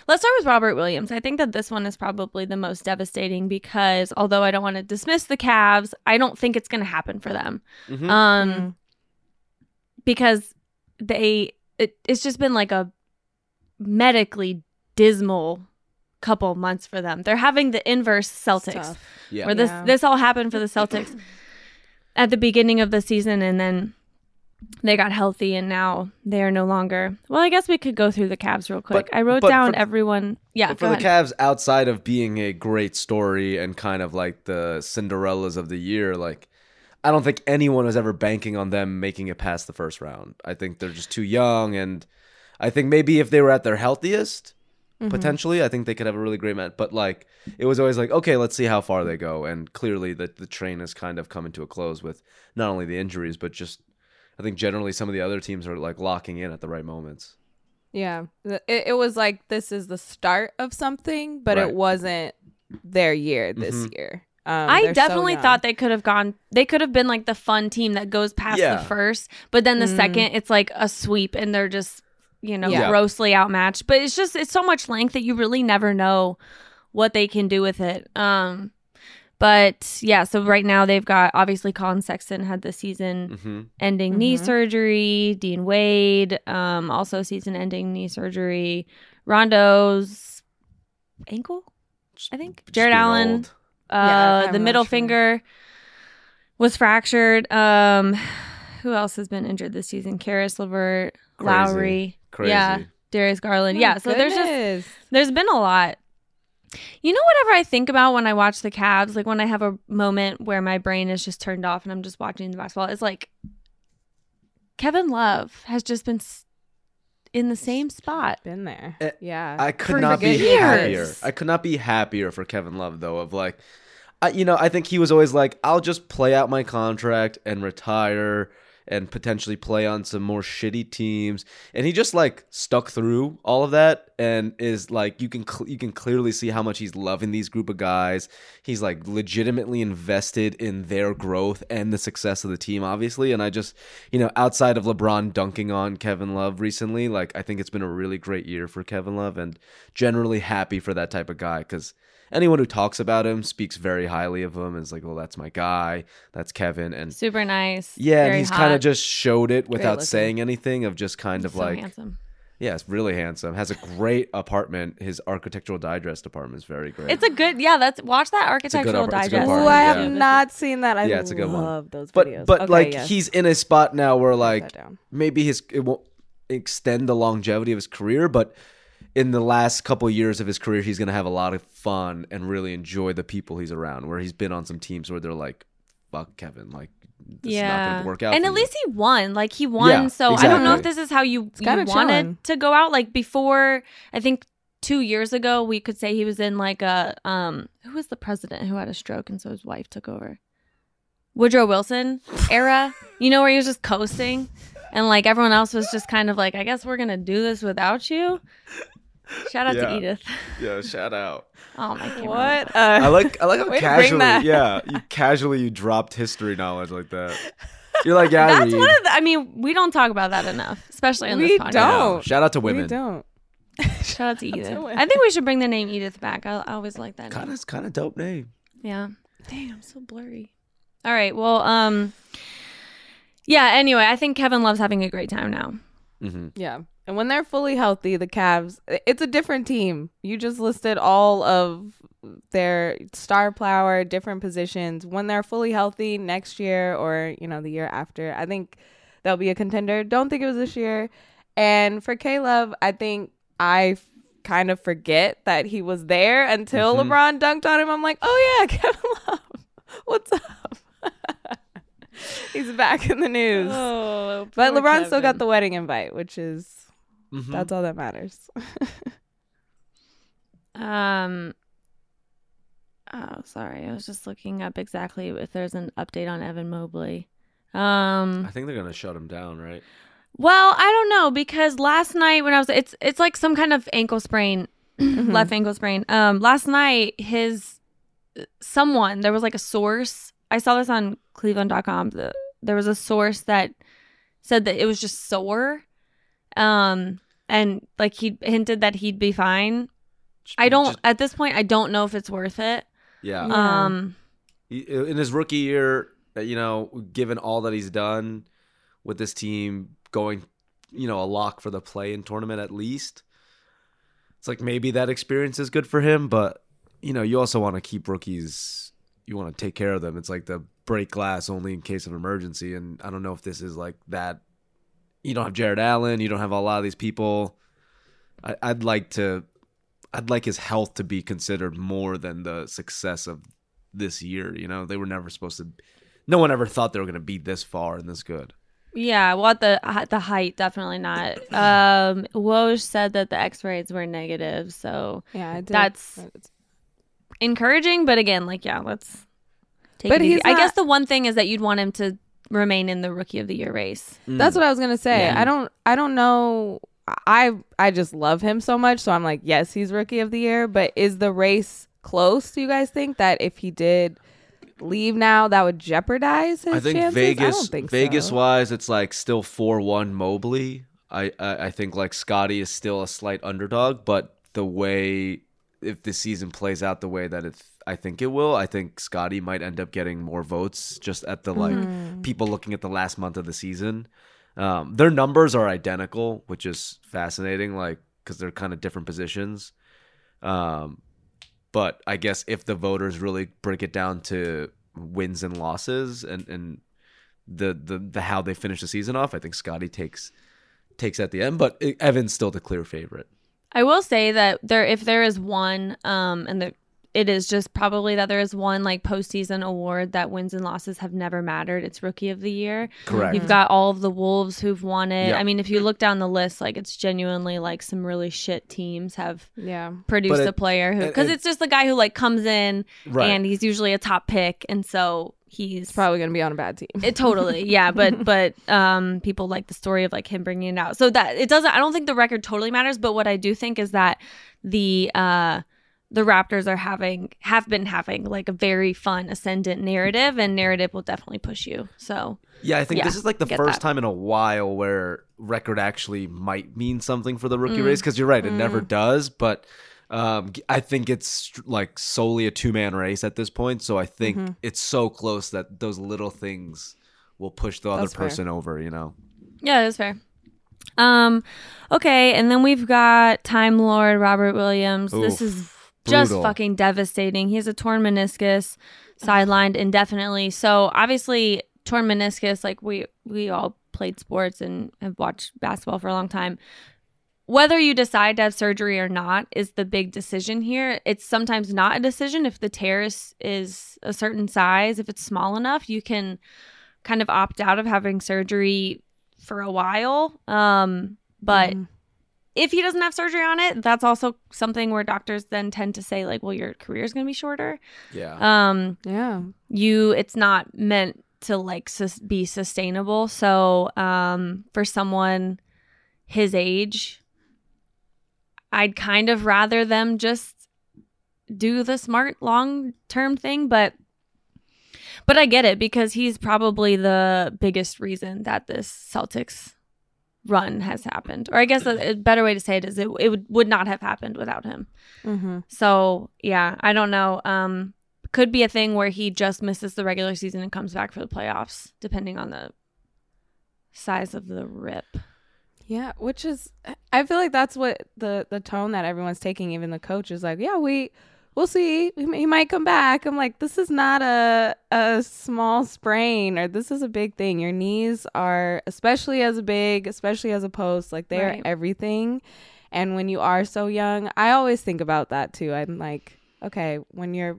let's start with Robert Williams. I think that this one is probably the most devastating because although I don't want to dismiss the Cavs, I don't think it's going to happen for them. Mhm. Um, Mm. because they it, it's just been like a medically dismal couple months for them. They're having the inverse Celtics yeah. where this Yeah. this all happened for the Celtics at the beginning of the season and then they got healthy and now they are no longer. Well, I guess we could go through the Cavs real quick. But- I wrote down for- everyone. Yeah, for the ahead. Cavs, outside of being a great story and kind of like the Cinderellas of the year, like I don't think anyone was ever banking on them making it past the first round. I think they're just too young, and I think maybe if they were at their healthiest, Mhm. potentially, I think they could have a really great match. But like, it was always like, okay, let's see how far they go, and clearly the the train has kind of come to a close with not only the injuries, but just I think generally some of the other teams are like locking in at the right moments. Yeah, it, it was like this is the start of something, but Right. it wasn't their year this Mhm. year. Um, I they're so definitely thought they could have gone. They could have been like the fun team that goes past Yeah. the first, but then the Mm. second, it's like a sweep, and they're just you know Yeah. grossly outmatched. But it's just it's so much length that you really never know what they can do with it. Um, but yeah, so right now they've got obviously Collin Sexton had the season Mm-hmm. ending knee Mhm. surgery. Dean Wade, um, also season ending knee surgery. Rondo's ankle, I think. Jarrett Allen, uh, I'm the middle sure. finger was fractured. Um, who else has been injured this season? Caris LeVert, Crazy. Lowry, Crazy. yeah, Darius Garland. My yeah, so there's just there's been a lot. You know, whatever I think about when I watch the Cavs, like when I have a moment where my brain is just turned off and I'm just watching the basketball, it's like Kevin Love has just been in the same spot. been there. Eh, yeah, I could For not be years. happier. I could not be happier for Kevin Love though. Of like, I, you know, I think he was always like, I'll just play out my contract and retire and potentially play on some more shitty teams. And he just like stuck through all of that and is like, you can cl- you can clearly see how much he's loving these group of guys. He's like legitimately invested in their growth and the success of the team, obviously. And I just, you know, outside of LeBron dunking on Kevin Love recently, like I think it's been a really great year for Kevin Love and generally happy for that type of guy because anyone who talks about him speaks very highly of him and is like, well, that's my guy, that's Kevin, and Super nice. yeah, and he's kind of just showed it without saying anything of just kind of so like, handsome. yeah, it's really handsome. Has a great apartment. His architectural digest apartment is very great. It's a good, yeah. That's watch that a good architectural upper- it's a good digest. Ooh, apartment, I yeah. have not seen that. I Yeah, it's a good one. love those but videos. but Okay, like yes. he's in a spot now where like maybe his it won't extend the longevity of his career, but in the last couple years of his career, he's gonna have a lot of fun and really enjoy the people he's around. Where he's been on some teams where they're like, "Fuck Kevin," like this is not yeah, gonna work out. and for at you. least he won. Like he won. Yeah, so I don't know if this is how you, you wanted chilling. to go out. Like before, I think two years ago, we could say he was in like a um. Who was the president who had a stroke and so his wife took over? Woodrow Wilson era. you know where he was just coasting, and like everyone else was just kind of like, I guess we're gonna do this without you. Shout out Yeah. to Edith. yeah, shout out. Oh my god. What? Uh, I like I like how Way to bring casually, yeah, you casually you dropped history knowledge like that. You're like, yeah, I That's one of the. I mean, we don't talk about that enough, especially on We this podcast. We don't. Shout out to women. we women. don't. Shout out to Edith. a win. I think we should bring the name Edith back. I, I always like that. Kind Name. of, kind of dope name. Yeah. Dang, I'm so blurry. All right. Well, um, yeah. Anyway, I think Kevin Love's having a great time now. hmm Yeah. And when they're fully healthy, the Cavs, it's a different team. You just listed all of their star power, different positions. When they're fully healthy next year or, you know, the year after, I think they'll be a contender. Don't think it was this year. And for K-Love, I think I f- kind of forget that he was there until Mhm. LeBron dunked on him. I'm like, oh yeah, Kevin Love. What's up? He's back in the news. Oh, But LeBron still got the wedding invite, which is Mhm. That's all that matters. Um. Oh, sorry. I was just looking up exactly if there's an update on Evan Mobley. Um. I think they're gonna shut him down, right? Well, I don't know because last night when I was, it's it's like some kind of ankle sprain, Mhm. left ankle sprain. Um, last night his someone there was like a source. I saw this on Cleveland.com. The, there was a source that said that it was just sore, um, and like he hinted that he'd be fine. I don't Just- at this point. I don't know if it's worth it. yeah. Yeah. Um, in his rookie year, uh, you know, given all that he's done with this team, going, you know, a lock for the play-in tournament at least. It's like maybe that experience is good for him, but you know, you also want to keep rookies. You want to take care of them. It's like the break glass only in case of emergency, and I don't know if this is like that. You don't have Jarrett Allen. You don't have a lot of these people. I, I'd like to. I'd like his health to be considered more than the success of this year. You know, they were never supposed to. No one ever thought they were going to be this far and this good. yeah, well, at the at the height, definitely not. Um, Woj said that the X-rays were negative, so yeah, I did. That's- encouraging. But again, like, yeah, let's take But it easy. he's I guess the one thing is that you'd want him to remain in the Rookie of the Year race. Mm. That's what I was gonna say. Yeah. I don't. I don't know. I I just love him so much. So I'm like, yes, he's rookie of the year. But is the race close? Do you guys think that if he did leave now, that would jeopardize his I think chances? I Vegas, don't think Vegas so. wise, it's like still four one Mobley. I, I I think like Scotty is still a slight underdog, but the way if the season plays out the way that it I think it will, I think Scotty might end up getting more votes just at the like Mm-hmm. people looking at the last month of the season. Um, their numbers are identical, which is fascinating, like because they're kind of different positions. Um, but I guess if the voters really break it down to wins and losses and and the the, the how they finish the season off, I think Scotty takes takes at the end, but Evan's still the clear favorite. I will say that there, if there is one, um, and the, it is just probably that there is one like postseason award that wins and losses have never mattered. It's Rookie of the Year. Correct. You've got all of the Wolves who've won it. Yeah. I mean, if you look down the list, like it's genuinely like some really shit teams have Yeah. produced But a player who and- because and- it's just the guy who like comes in Right. and he's usually a top pick, and so he's Probably gonna be on a bad team. it totally yeah but but um people like the story of like him bringing it out so that it doesn't i don't think the record totally matters but what i do think is that the uh the raptors are having have been having like a very fun ascendant narrative and narrative will definitely push you so Yeah, I think Yeah, this is like the first that. time in a while where record actually might mean something for the rookie Mm. race because you're right, it never does. But um, I think it's like solely a two man race at this point. So I think Mm-hmm. it's so close that those little things will push the other That's fair. person over. You know, yeah that's fair um okay and then we've got time lord robert williams this Oof, is just fucking devastating. He has a torn meniscus, sidelined indefinitely. So obviously, torn meniscus. Like we we all played sports and have watched basketball for a long time. Whether you decide to have surgery or not is the big decision here. It's sometimes not a decision if the tear is, is a certain size. If it's small enough, you can kind of opt out of having surgery for a while. Um, but Mhm. If he doesn't have surgery on it, that's also something where doctors then tend to say like, well, your career is going to be shorter. yeah. Um, yeah. you, it's not meant to like sus- be sustainable. So, um, for someone his age, I'd kind of rather them just do the smart long term thing, but but I get it because he's probably the biggest reason that this Celtics run has happened. Or I guess a, a better way to say it is it, it would, would not have happened without him. Mm-hmm. So yeah, I don't know. Um, could be a thing where he just misses the regular season and comes back for the playoffs, depending on the size of the rip. Yeah, which is I feel like that's what the the tone that everyone's taking. Even the coach is like, yeah, we we'll see. He, might come back. I'm like, this is not a a small sprain or this is a big thing. Your knees are, especially as a big, especially as a post, like they Right. are everything. And when you are so young, I always think about that too. I'm like, okay, when you're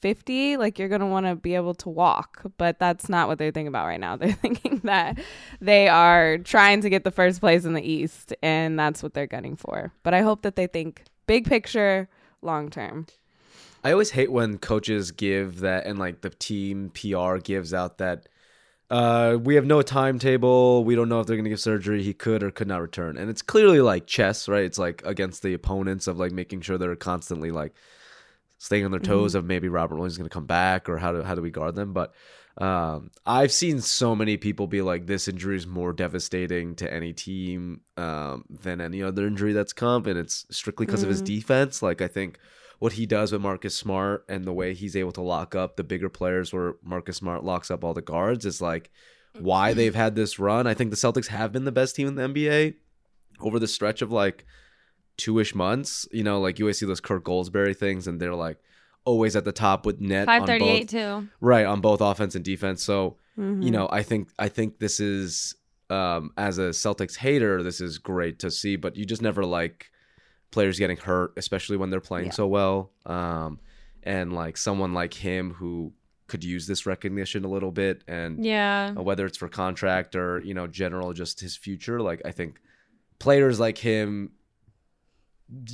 50, like you're going to want to be able to walk. But that's not what they're thinking about right now. They're thinking that they are trying to get the first place in the East, and that's what they're gunning for. But I hope that they think big picture, long term. I always hate when coaches give that and like the team PR gives out that uh, we have no timetable. We don't know if they're gonna give surgery. He could or could not return, and it's clearly like chess, right? It's like against the opponents of like making sure they're constantly like staying on their toes Mm-hmm. of maybe Robert Williams is gonna come back or how do how do we guard them? But um, I've seen so many people be like, this injury is more devastating to any team um, than any other injury that's come, and it's strictly because of his Mhm. defense. Like I think what he does with Marcus Smart and the way he's able to lock up the bigger players where Marcus Smart locks up all the guards is like why they've had this run. I think the Celtics have been the best team in the NBA over the stretch of like two-ish months. You know, like you always see those Kirk Goldsberry things and they're like always at the top with net 538 too. right on both offense and defense. So Mm-hmm. you know, I think I think this is um as a Celtics hater, this is great to see, but you just never like players getting hurt, especially when they're playing Yeah. so well. Um and like someone like him who could use this recognition a little bit and Yeah. uh, whether it's for contract or, you know, general just his future, like I think players like him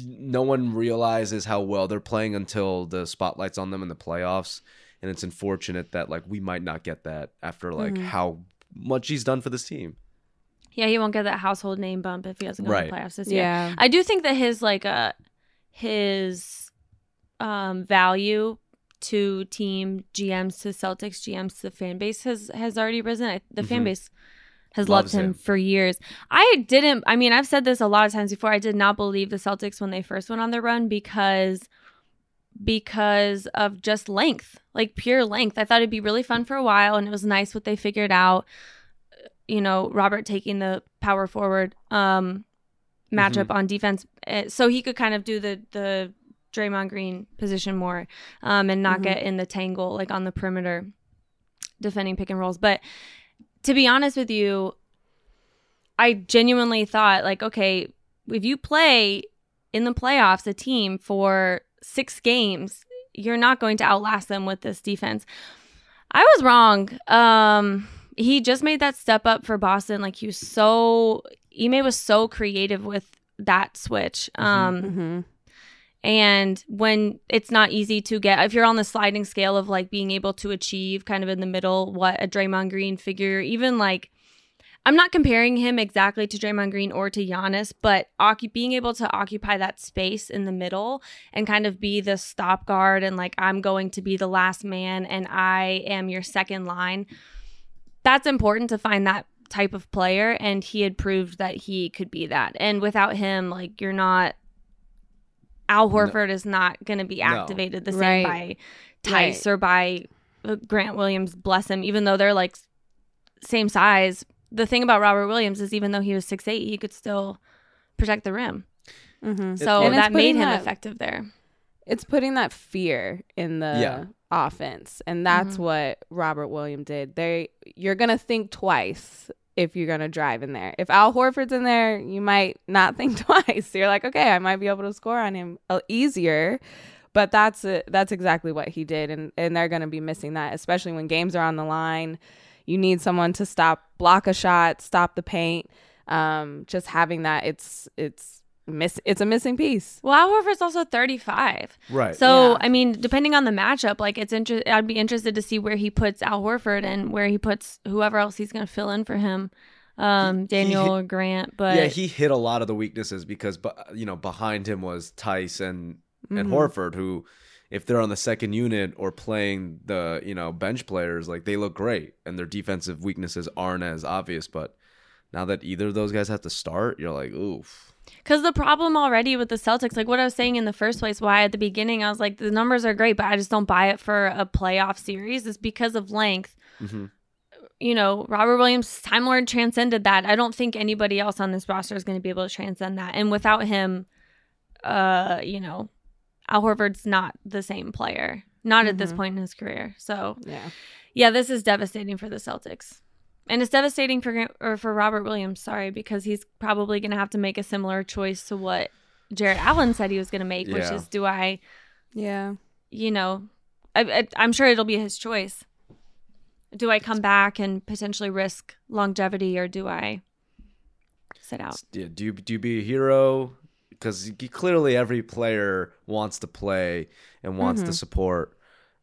no one realizes how well they're playing until the spotlight's on them in the playoffs and it's unfortunate that like we might not get that after like Mhm. how much he's done for this team Yeah, he won't get that household name bump if he doesn't go to Right. the playoffs this year. Yeah. I do think that his like uh his um value to team GMs to Celtics GMs to the fan base has has already risen. I, the fan Mhm. base has Loves loved him, him. for years. I didn't I mean, I've said this a lot of times before. I did not believe the Celtics when they first went on their run because because of just length, like pure length. I thought it'd be really fun for a while and it was nice what they figured out. You know, Robert taking the power forward um matchup on defense eh, so he could kind of do the the Draymond Green position more um and not Mhm. get in the tangle like on the perimeter defending pick and rolls. But to be honest with you, I genuinely thought like okay, if you play in the playoffs a team for 6 games, you're not going to outlast them with this defense. I was wrong. Um he just made that step up for Boston like he was so Ime was so creative with that switch. Um Mm-hmm. and when it's not easy to get, if you're on the sliding scale of like being able to achieve kind of in the middle what a Draymond Green figure, even like, I'm not comparing him exactly to Draymond Green or to Giannis, but occu- being able to occupy that space in the middle and kind of be the stop guard and like, I'm going to be the last man and I am your second line. That's important to find that type of player. And he had proved that he could be that. And without him, like, you're not Al Horford is not going to be No. activated the same Right. by Theis or by uh, Grant Williams, bless him, even though they're like same size. The thing about Robert Williams is even though he was six eight, he could still protect the rim. Mm-hmm. So that made him that- effective there. it's putting that fear in the Yeah. Offense and that's Mhm. what robert williams did. They you're gonna think twice if you're gonna drive in there. If al horford's in there you might not think twice. You're like okay i might be able to score on him uh, easier but that's it that's exactly what he did and and they're gonna be missing that especially when games are on the line. You need someone to stop block a shot stop the paint um just having that it's it's miss it's a missing piece Well, Al Horford's also thirty five. right So Yeah. I mean, depending on the matchup, like it's inter- I'd be interested to see where he puts Al Horford and where he puts whoever else he's going to fill in for him, um, Daniel or Grant. But yeah he hit a lot of the weaknesses because bu- you know behind him was Theis and and Mhm. Horford who if they're on the second unit or playing the you know bench players like they look great and their defensive weaknesses aren't as obvious but now that either of those guys have to start you're like oof Because the problem already with the Celtics, like what I was saying in the first place, why at the beginning I was like, the numbers are great, but I just don't buy it for a playoff series, is because of length. hmm You know, Robert Williams, Time Lord transcended that. I don't think anybody else on this roster is going to be able to transcend that. And without him, uh, you know, Al Horford's not the same player, not at this Mhm. point in his career. So, yeah yeah, this is devastating for the Celtics. And it's devastating for or for Robert Williams, sorry, because he's probably going to have to make a similar choice to what Jarrett Allen said he was going to make, which is do I, yeah you know, I, I, I'm sure it'll be his choice. Do I come back and potentially risk longevity, or do I sit out? Yeah, do you do you be a hero? Because clearly every player wants to play and wants to support,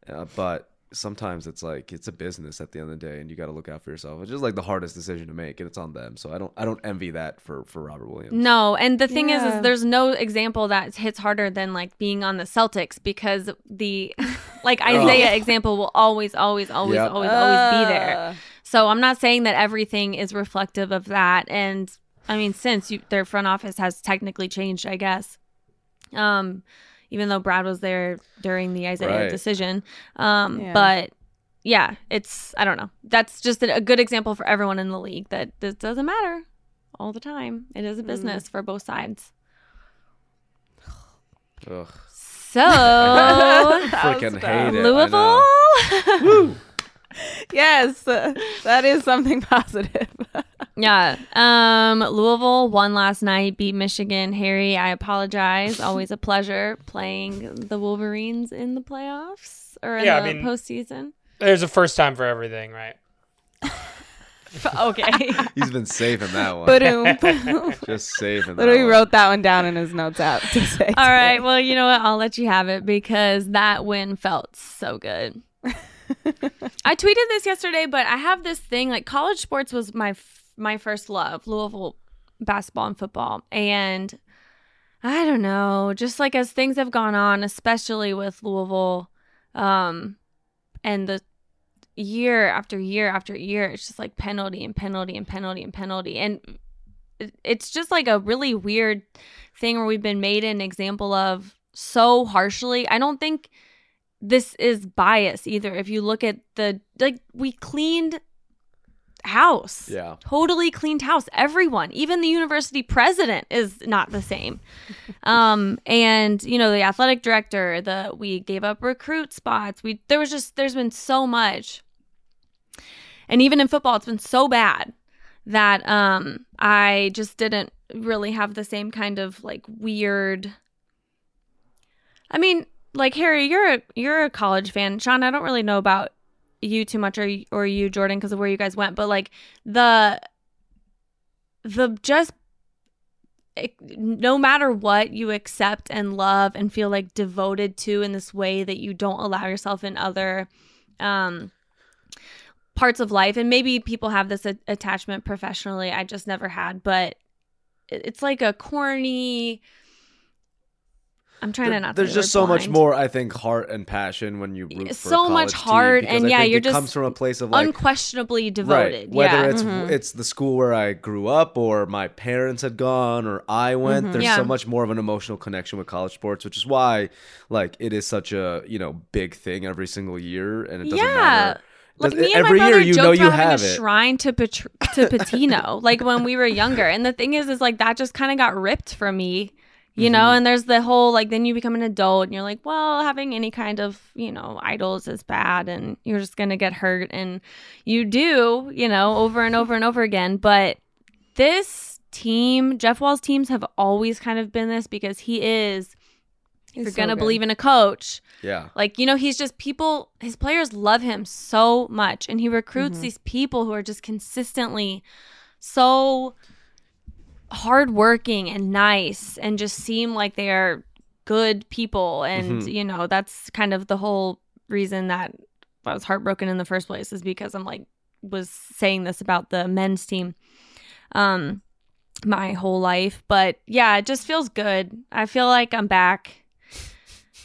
uh, but sometimes it's like it's a business at the end of the day, and you got to look out for yourself. It's just like the hardest decision to make, and it's on them. So I don't I don't envy that for for Robert Williams. No, and the thing is, Yeah. is there's no example that hits harder than like being on the Celtics because the like Isaiah example will always, always, always, Yep. always, always be there. Uh, So I'm not saying that everything is reflective of that. And I mean, since you, their front office has technically changed, I guess. Um, even though Brad was there during the Isaiah Right. decision. Um, Yeah. but yeah, it's I don't know. That's just a, a good example for everyone in the league that this doesn't matter all the time. It is a business for both sides. Ugh, So freaking hate it. Louisville. know. yes, uh, that is something positive. Yeah. Um Louisville won last night, beat Michigan. Harry, I apologize. Always a pleasure playing the Wolverines in the playoffs or in Yeah, I the mean- postseason. There's a first time for everything, right? okay. He's been saving that one. Boom. just saving. that Literally one. wrote that one down in his notes app to say. All right. Well, you know what? I'll let you have it because that win felt so good. I tweeted this yesterday, but I have this thing like college sports was my f- my first love, Louisville basketball and football, and I don't know, just like as things have gone on, especially with Louisville, um, and the year after year after year, it's just like penalty and penalty and penalty and penalty, and it's just like a really weird thing where we've been made an example of so harshly. I don't think this is bias either. If you look at the like we cleaned house. Yeah. Totally cleaned house. Everyone, even the university president is not the same. um and you know the athletic director, the we gave up recruit spots. We there was just there's been so much. And even in football it's been so bad that um I just didn't really have the same kind of like weird I mean, like Harry, you're a you're a college fan. Sean, I don't really know about you too much or or you Jordan because of where you guys went, but like the the just it- no matter what you accept and love and feel like devoted to in this way that you don't allow yourself in other um parts of life and maybe people have this a- attachment professionally i just never had but it- it's like a corny i'm trying to not There's just so much more, I think, heart and passion when you root for So much heart, and yeah, you're just comes from a place of like unquestionably devoted Right. Whether yeah it's Mhm. it's the school where I grew up or my parents had gone or I went, Mhm. there's Yeah. so much more of an emotional connection with college sports, which is why like it is such a, you know, big thing every single year and it doesn't Yeah. matter. Like me and every my brother year you joked know you about having have a it. shrine to Pat- to Pitino, like when we were younger. And the thing is, is like that just kind of got ripped from me, you know. Mm-hmm. And there's the whole like then you become an adult and you're like, well, having any kind of you know idols is bad, and you're just gonna get hurt, and you do, you know, over and over and over again. But this team, Jeff Walz's teams have always kind of been this because he is. If you're so gonna good. believe in a coach, Yeah. like, you know, he's just people, his players love him so much. And he recruits Mhm. these people who are just consistently so hardworking and nice and just seem like they are good people. And, Mhm. you know, that's kind of the whole reason that I was heartbroken in the first place is because I'm like, was saying this about the men's team. Um, my whole life but yeah it just feels good i feel like i'm back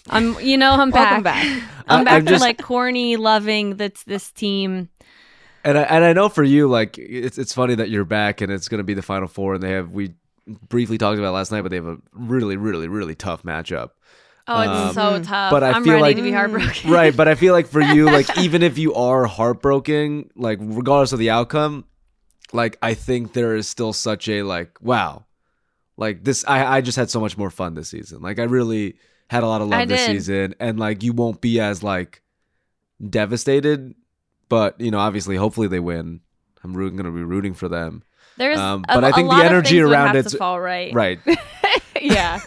i'm you know i'm Welcome back back. I'm I- back I'm to just- like corny loving that's this team. And I, and I know for you, like it's it's funny that you're back and it's gonna be the final four, and they have we briefly talked about it last night, but they have a really, really, really tough matchup. Oh, it's Um, so tough. but I I'm feel ready like- to be heartbroken. right but i feel like for you like even if you are heartbroken like regardless of the outcome like i think there is still such a like wow like this i i just had so much more fun this season like i really had a lot of I love this did. season and like you won't be as like devastated but you know obviously hopefully they win i'm rooting, gonna be rooting for them There's, Um, a- but I a think the lot of energy things would around have it's- to fall right. right yeah.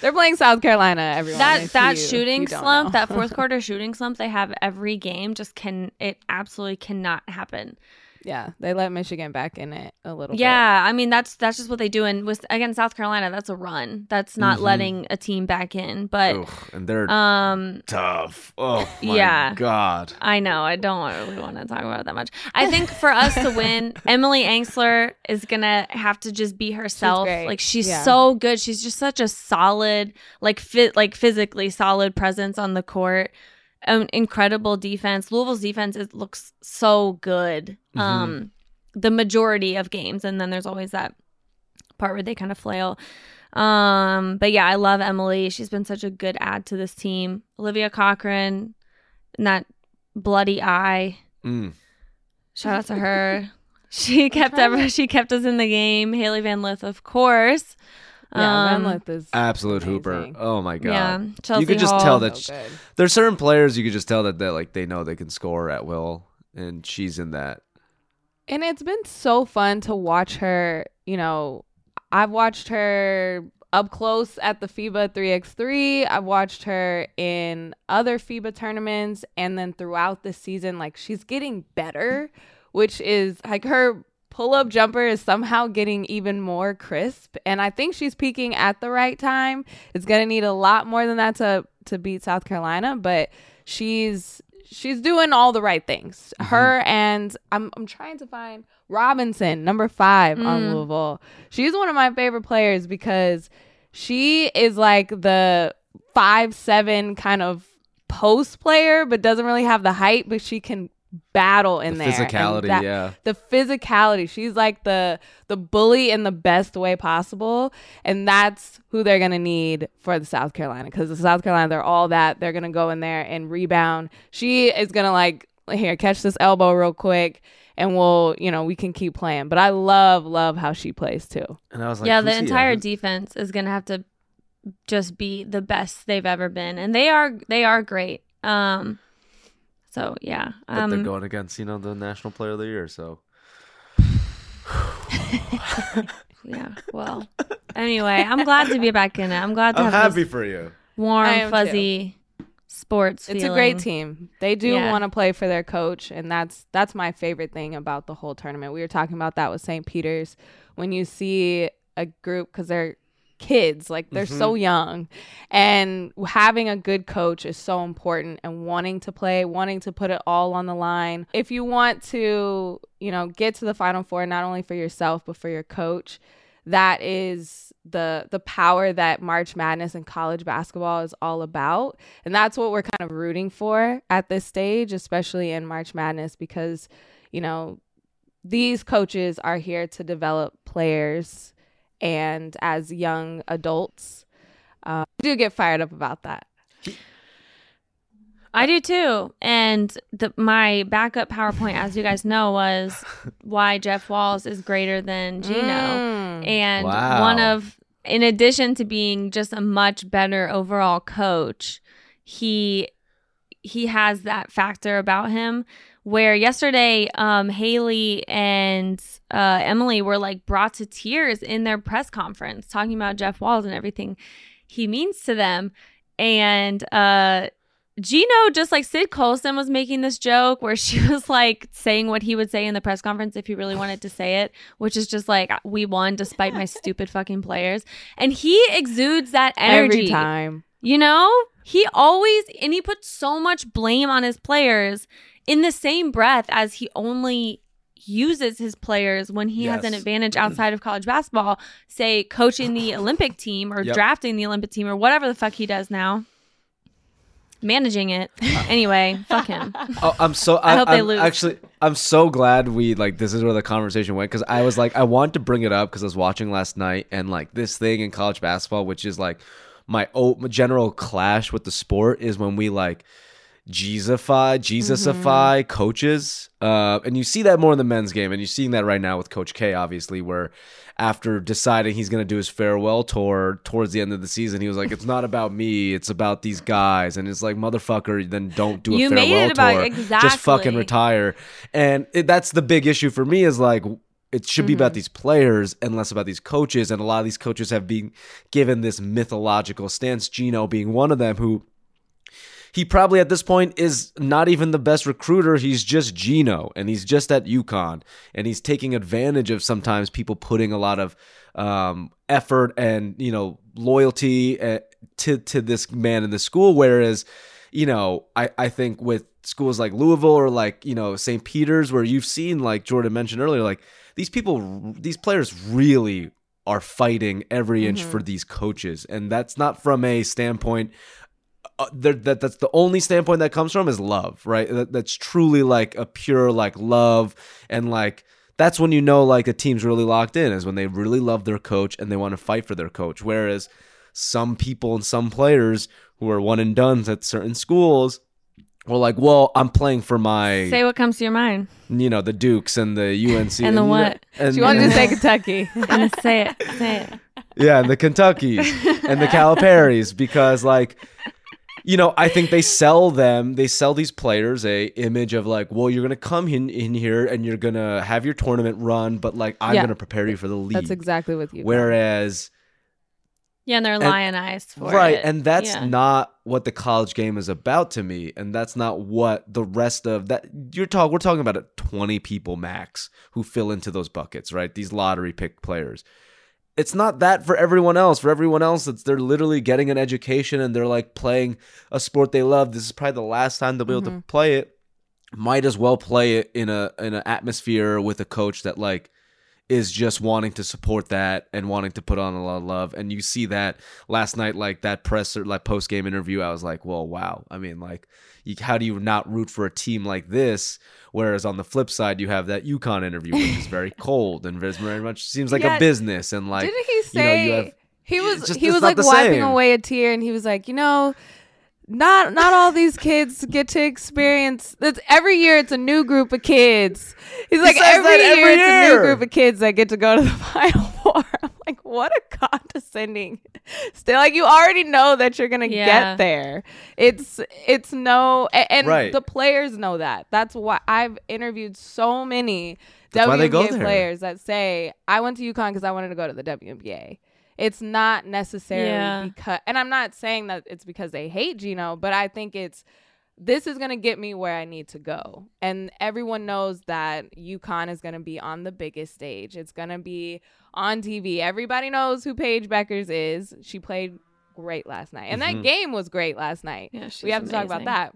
They're playing South Carolina. Everyone. that if that you- shooting you slump, that fourth quarter shooting slump they have every game just can it absolutely cannot happen. Yeah, they let Michigan back in it a little. bit. Yeah, I mean that's that's just what they do and with against South Carolina, that's a run. That's not Mhm. letting a team back in. But Ugh, and they're um tough. Oh my yeah. god. I know. I don't really want to talk about it that much. I think for us to win, Emily Engstler is gonna have to just be herself. great. like she's Yeah. so good. She's just such a solid, like fit, like physically solid presence on the court. An incredible defense. Louisville's defense is, looks so good. Mm-hmm. Um, the majority of games, and then there's always that part where they kind of flail. Um, but yeah, I love Emily. She's been such a good add to this team. Olivia Cochran, and that bloody eye. Mm. Shout out to her. She kept ever she kept us in the game. Hailey Van Lith, of course. Yeah. Um, Van Lith is Absolute hooper. Oh my god. Yeah, Chelsie you could just Hall. tell that sh- good. there's certain players you could just tell that they like they know they can score at will, and she's in that. And it's been so fun to watch her. You know, I've watched her up close at the FIBA 3x3. I've watched her in other FIBA tournaments and then throughout the season. Like, she's getting better, which is like her pull up jumper is somehow getting even more crisp. And I think she's peaking at the right time. It's going to need a lot more than that to, to beat South Carolina, but she's she's doing all the right things. Her and I'm I'm trying to find Robinson, number five on Mm. Louisville. She's one of my favorite players because she is like the five seven kind of post player, but doesn't really have the height, but she can battle in the there. Physicality, that- yeah. the physicality. She's like the the bully in the best way possible, and that's who they're gonna need for the South Carolina because the South Carolina they're all that. They're gonna go in there and rebound. She is gonna like here catch this elbow real quick, and we'll you know we can keep playing. But I love love how she plays too. And I was like, yeah, the entire Who's- defense is gonna have to just be the best they've ever been, and they are they are great. Um, so yeah, But they're um, going against you know the national player of the year, so yeah. Well, anyway, I'm glad to be back in it. I'm glad to I'm have happy this for you. warm, I am too. fuzzy sports. It's a great team. They do Yeah. want to play for their coach, and that's that's my favorite thing about the whole tournament. We were talking about that with St. Peter's when you see a group because they're kids, like they're so mm-hmm. young, and having a good coach is so important. And wanting to play, wanting to put it all on the line. If you want to, you know, get to the Final Four, not only for yourself but for your coach, that is the the power that March Madness and college basketball is all about. And that's what we're kind of rooting for at this stage, especially in March Madness because, you know, these coaches are here to develop players and as young adults. Uh, I do get fired up about that. I do too. And the, my backup PowerPoint, as you guys know, was why Jeff Walz is greater than Gino. Mm. And Wow. one of, in addition to being just a much better overall coach, he he has that factor about him where yesterday um hailey and uh emily were like brought to tears in their press conference talking about jeff walz and everything he means to them and uh Gino, just like Sid Colson was making this joke where she was like saying what he would say in the press conference if he really wanted to say it, which is just like, we won despite my stupid fucking players. And he exudes that energy. Every time. You know, he always, and he puts so much blame on his players in the same breath as he only uses his players when he has an advantage outside of college basketball, say coaching the Olympic team or Yep. drafting the Olympic team or whatever the fuck he does now. Managing it. Anyway, fuck him. Oh, I'm so. I, hope they I'm lose. Actually, I'm so glad we like. This is where the conversation went because I was like, I want to bring it up because I was watching last night and like this thing in college basketball, which is like my, o- my general clash with the sport is when we like Jesusify, Jesusify coaches, uh, and you see that more in the men's game, and you're seeing that right now with Coach K, obviously, where after deciding he's going to do his farewell tour towards the end of the season, he was like, "It's not about me, it's about these guys," and it's like, "Motherfucker, then don't do a You farewell tour, exactly. just fucking retire." And it, that's the big issue for me is like it should be Mm-hmm. about these players and less about these coaches. And a lot of these coaches have been given this mythological stance. Gino being one of them, who he probably at this point is not even the best recruiter. He's just Gino, and he's just at UConn, and he's taking advantage of sometimes people putting a lot of um, effort and you know loyalty uh, to to this man in the school. Whereas, you know, I I think with schools like Louisville or like you know St. Peter's, where you've seen like Jordan mentioned earlier, like these people, these players really are fighting every inch for these coaches, and that's not from a standpoint uh, that that's the only standpoint that comes from is love, right? That, that's truly like a pure like love and like that's when you know like a team's really locked in is when they really love their coach and they want to fight for their coach. Whereas some people and some players who are one and dones at certain schools were like, well, I'm playing for my Say what comes to your mind. you know the Dukes and the UNC And the what? and, She wanted to say Kentucky. And say it. Say it. yeah, and the Kentuckys and the Caliparis because like you know, I think they sell them, they sell these players a image of like, well, you're gonna come in, in here and you're gonna have your tournament run, but like I'm Yeah. gonna prepare you for the league. That's exactly what you. Whereas Yeah, and they're And- lionized for right, it. and that's Yeah. not what the college game is about to me, and that's not what the rest of that you're talking. We're talking about a 20 people max who fill into those buckets, right? These lottery pick players. It's not that for everyone else. For everyone else, it's they're literally getting an education and they're like playing a sport they love. This is probably the last time they'll be able to mm-hmm. play it. Might as well play it in a in an atmosphere with a coach that like is just wanting to support that and wanting to put on a lot of love. And you see that last night, like that presser, like post game interview. I was like, well, wow. I mean, like, you, how do you not root for a team like this? Whereas on the flip side, you have that UConn interview, which is very cold and very, very much seems like Yeah. a business. And like, Didn't he you know, say you have- he was just- he was like wiping same. away a tear and he was like, you know, not not all these kids get to experience it's every year it's a new group of kids. He's like says every, that year, every it's a new group of kids that get to go to the final four. I'm like, what a condescending still like you already know that you're gonna Yeah. get there. It's it's no a- and Right. the players know that. That's why I've interviewed so many That's why they go WNBA there. players that say, I went to UConn because I wanted to go to the WNBA. It's not necessarily Yeah. because, and I'm not saying that it's because they hate Gino, but I think it's, this is going to get me where I need to go. And everyone knows that UConn is going to be on the biggest stage. It's going to be on TV. Everybody knows who Paige Bueckers is. She played great last night. And Mhm. that game was great last night. Yeah, she's we have to talk about that.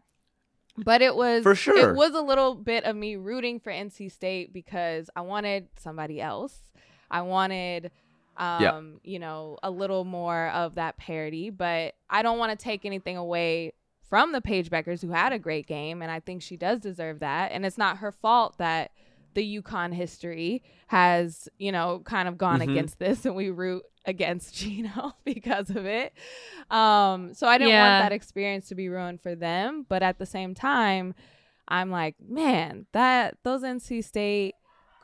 But it was For sure. It was a little bit of me rooting for NC State because I wanted somebody else. I wanted um, Yeah. you know, a little more of that parody, but I don't want to take anything away from the Paige Bueckers who had a great game and I think she does deserve that. And it's not her fault that the UConn history has, you know, kind of gone Mhm. against this and we root against Gino because of it. Um, so I didn't Yeah. want that experience to be ruined for them, but at the same time, I'm like, man, that those NC State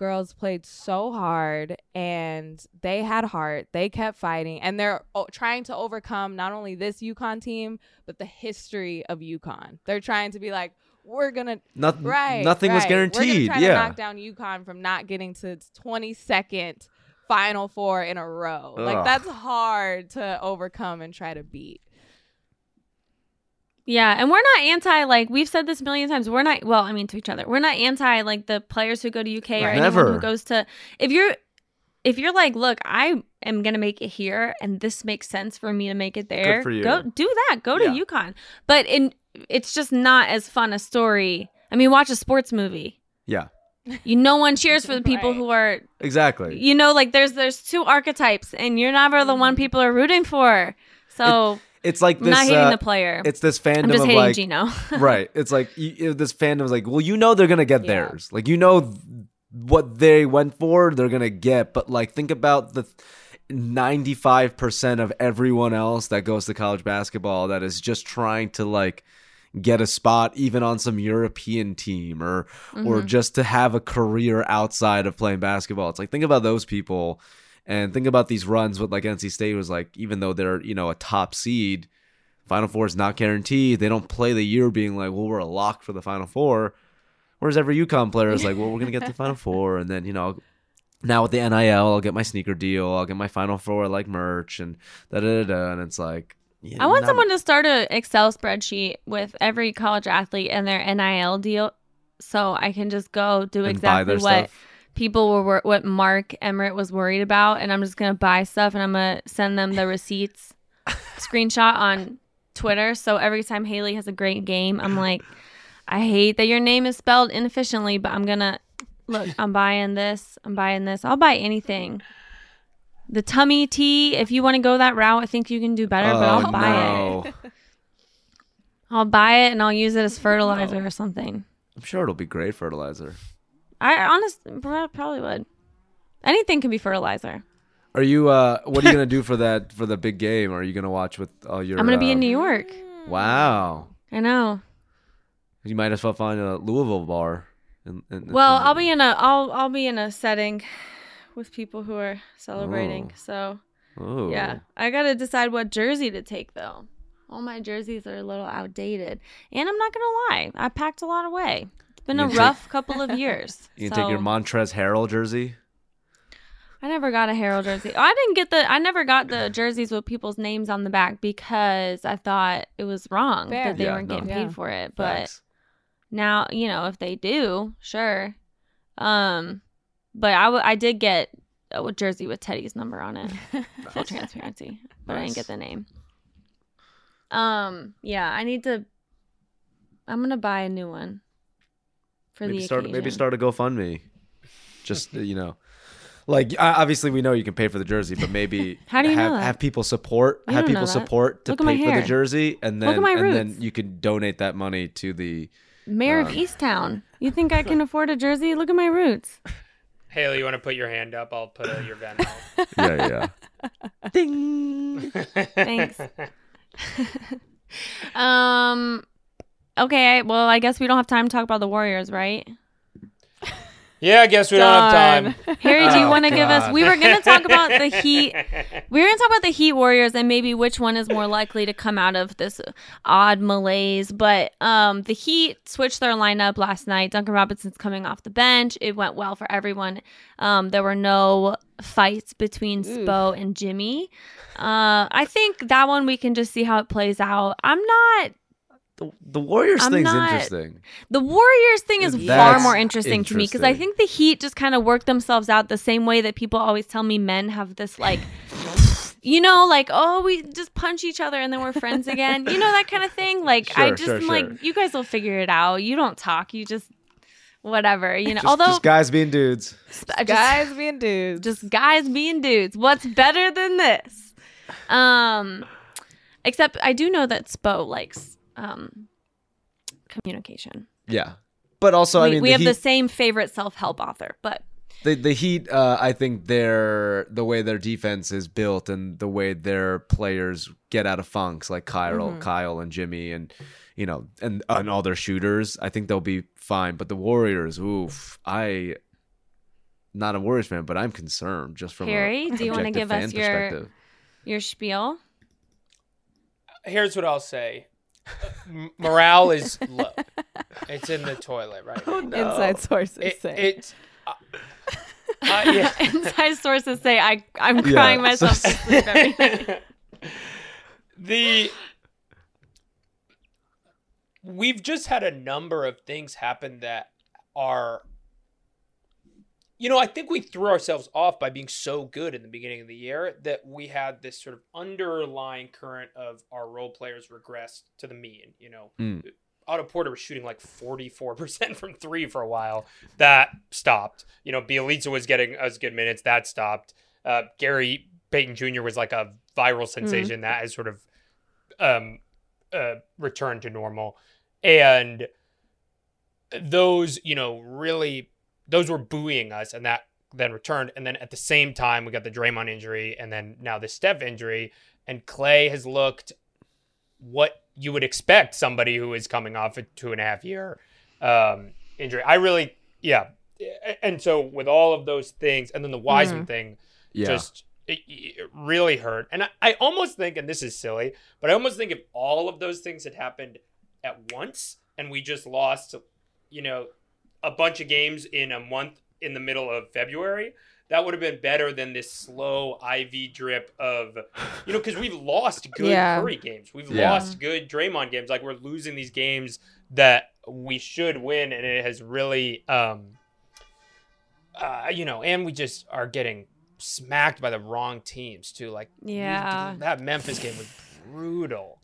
girls played so hard and they had heart. They kept fighting and they're oh, trying to overcome not only this UConn team, but the history of UConn. They're trying to be like, we're gonna not, right. nothing was right. We're guaranteed. gonna try yeah. to knock down UConn from not getting to its 22nd Final Four in a row. Like that's hard to overcome and try to beat. Yeah, and we're not anti like we've said this a million times. We're not well, I mean to each other. We're not anti like the players who go to UK or anyone who goes to if you're if you're like, look, I am gonna make it here and this makes sense for me to make it there. for you. Go do that. Go to Yeah. UConn. But in it's just not as fun a story. I mean, watch a sports movie. yeah, You no one cheers for the people Right. who are exactly. you know, like there's there's two archetypes and you're never the one mm-hmm. people are rooting for. So It's like I'm this. not hating uh, the player. it's this fandom I'm just of hating like Gino. right. It's like you, this fandom is like, well, you know, they're gonna get Yeah. theirs. Like you know what they went for, they're gonna get. But like, think about the ninety-five percent of everyone else that goes to college basketball that is just trying to like get a spot even on some European team or or Mhm. just to have a career outside of playing basketball. It's like think about those people and think about these runs with like NC State was like even though they're, you know, a top seed, Final Four is not guaranteed. They don't play the year being like, well, we're a lock for the Final Four. Whereas every UConn player is like, well, we're gonna get the Final Four, and then you know, now with the NIL, I'll get my sneaker deal, I'll get my Final Four like merch, and da da da, da and it's like. Yeah, I want not- someone to start an Excel spreadsheet with every college athlete and their NIL deal, so I can just go do and exactly what stuff. People were wor- what Mark Emmert was worried about, and I'm just gonna buy stuff and I'm gonna send them the receipts, screenshot on Twitter. So every time Hailey has a great game, I'm like, I hate that your name is spelled inefficiently, but I'm gonna look. I'm buying this. I'm buying this. I'll buy anything. The tummy tea, if you want to go that route, I think you can do better, but I'll Oh, buy it. I'll buy it and I'll use it as fertilizer or something. I'm sure it'll be great fertilizer. I honestly probably would. Anything can be fertilizer. Are you? uh What are you gonna do for that for the big game? Are you gonna watch with all your? I'm gonna be uh, in New York. Wow. I know. You might as well find a Louisville bar. In, in, Well, in- I'll be in a I'll I'll be in a setting with people who are celebrating. Oh. So Oh. yeah, I gotta decide what jersey to take though. All my jerseys are a little outdated, and I'm not gonna lie, I packed a lot away. It's been You a can take- rough couple of years. You can take your so- Montrezl Harrell jersey. I never got a Harrell jersey. I didn't get the. I never got the jerseys with people's names on the back because I thought it was wrong Fair. that they Yeah, weren't no. getting Yeah. paid for it. But Facts. now, you know, if they do, sure. Um, but I w- I did get a jersey with Teddy's number on it. Full transparency, but I didn't get the name. Um, yeah, I need to. I'm gonna buy a new one for maybe the start occasion. maybe start a GoFundMe. Just you know, like obviously we know you can pay for the jersey, but maybe How do you know have, that? have people support You have don't know people that. support to Look at my pay for hair. the jersey, and Look then at my and then roots. you can donate that money to the. Mayor of Um, Easttown. You think I can afford a jersey? Look at my roots. Haley, you want to put your hand up? I'll put uh, your Venmo. Yeah, yeah. Ding. Thanks. um. Okay. Well, I guess we don't have time to talk about the Warriors, right? yeah, I guess we don't have time. Harry, do you Oh, want to give us? We were going to talk about the Heat. We were going to talk about the Heat Warriors and maybe which one is more likely to come out of this odd malaise. But um, the Heat switched their lineup last night. Duncan Robinson's coming off the bench. It went well for everyone. Um, there were no fights between Oof. Spo and Jimmy. Uh, I think that one we can just see how it plays out. I'm not The, the Warriors I'm thing's not- interesting. the Warriors thing is That's far more interesting, to me because I think the Heat just kind of worked themselves out the same way that people always tell me men have this like, you know, like oh we just punch each other and then we're friends again, you know that kind of thing. Like I just sure, am sure. like you guys will figure it out. You don't talk, you just whatever, you know. Just, Although just guys being dudes. just- Guys being dudes. just guys being dudes. What's better than this? Um, except I do know that Spo likes um communication. Yeah, but also we I mean we the have Heat, the same favorite self help author, but the the Heat, uh, I think their the way their defense is built and the way their players get out of funks, like Kyle, Mm-hmm. Kyle and Jimmy, and you know, and and all their shooters, I think they'll be fine. But the Warriors, oof, I. Not a Warriors fan, but I'm concerned just from Harry, a do you wanna give us your- your spiel. Here's what I'll say. M- morale is low. It's in the toilet right now. Inside sources It, say. it's uh, uh, yeah. Inside sources say I I'm crying myself to sleep every night. the we've just had a number of things happen that are you know, I think we threw ourselves off by being so good in the beginning of the year that we had this sort of underlying current of our role players regressed to the mean. You know, Mm. Otto Porter was shooting like 44% from three for a while. That stopped. You know, Bjelica was getting us good minutes. That stopped. Uh, Gary Payton Jr. was like a viral sensation. That has sort of um, uh, returned to normal. And those, you know, really, those were buoying us, and that then returned. And then at the same time, we got the Draymond injury, and then now the Steph injury. And Clay has looked what you would expect somebody who is coming off a two and a half year um, injury. I really, yeah. And so with all of those things, and then the Wiseman thing, Yeah, just it, it really hurt. And I, I almost think, and this is silly, but I almost think if all of those things had happened at once and we just lost, you know, a bunch of games in a month in the middle of February, that would have been better than this slow IV drip of, you know, because we've lost good Yeah. Curry games. We've Yeah. lost good Draymond games. Like we're losing these games that we should win, and it has really, um, uh, you know, and we just are getting smacked by the wrong teams too. Like we- Yeah. that Memphis game was brutal.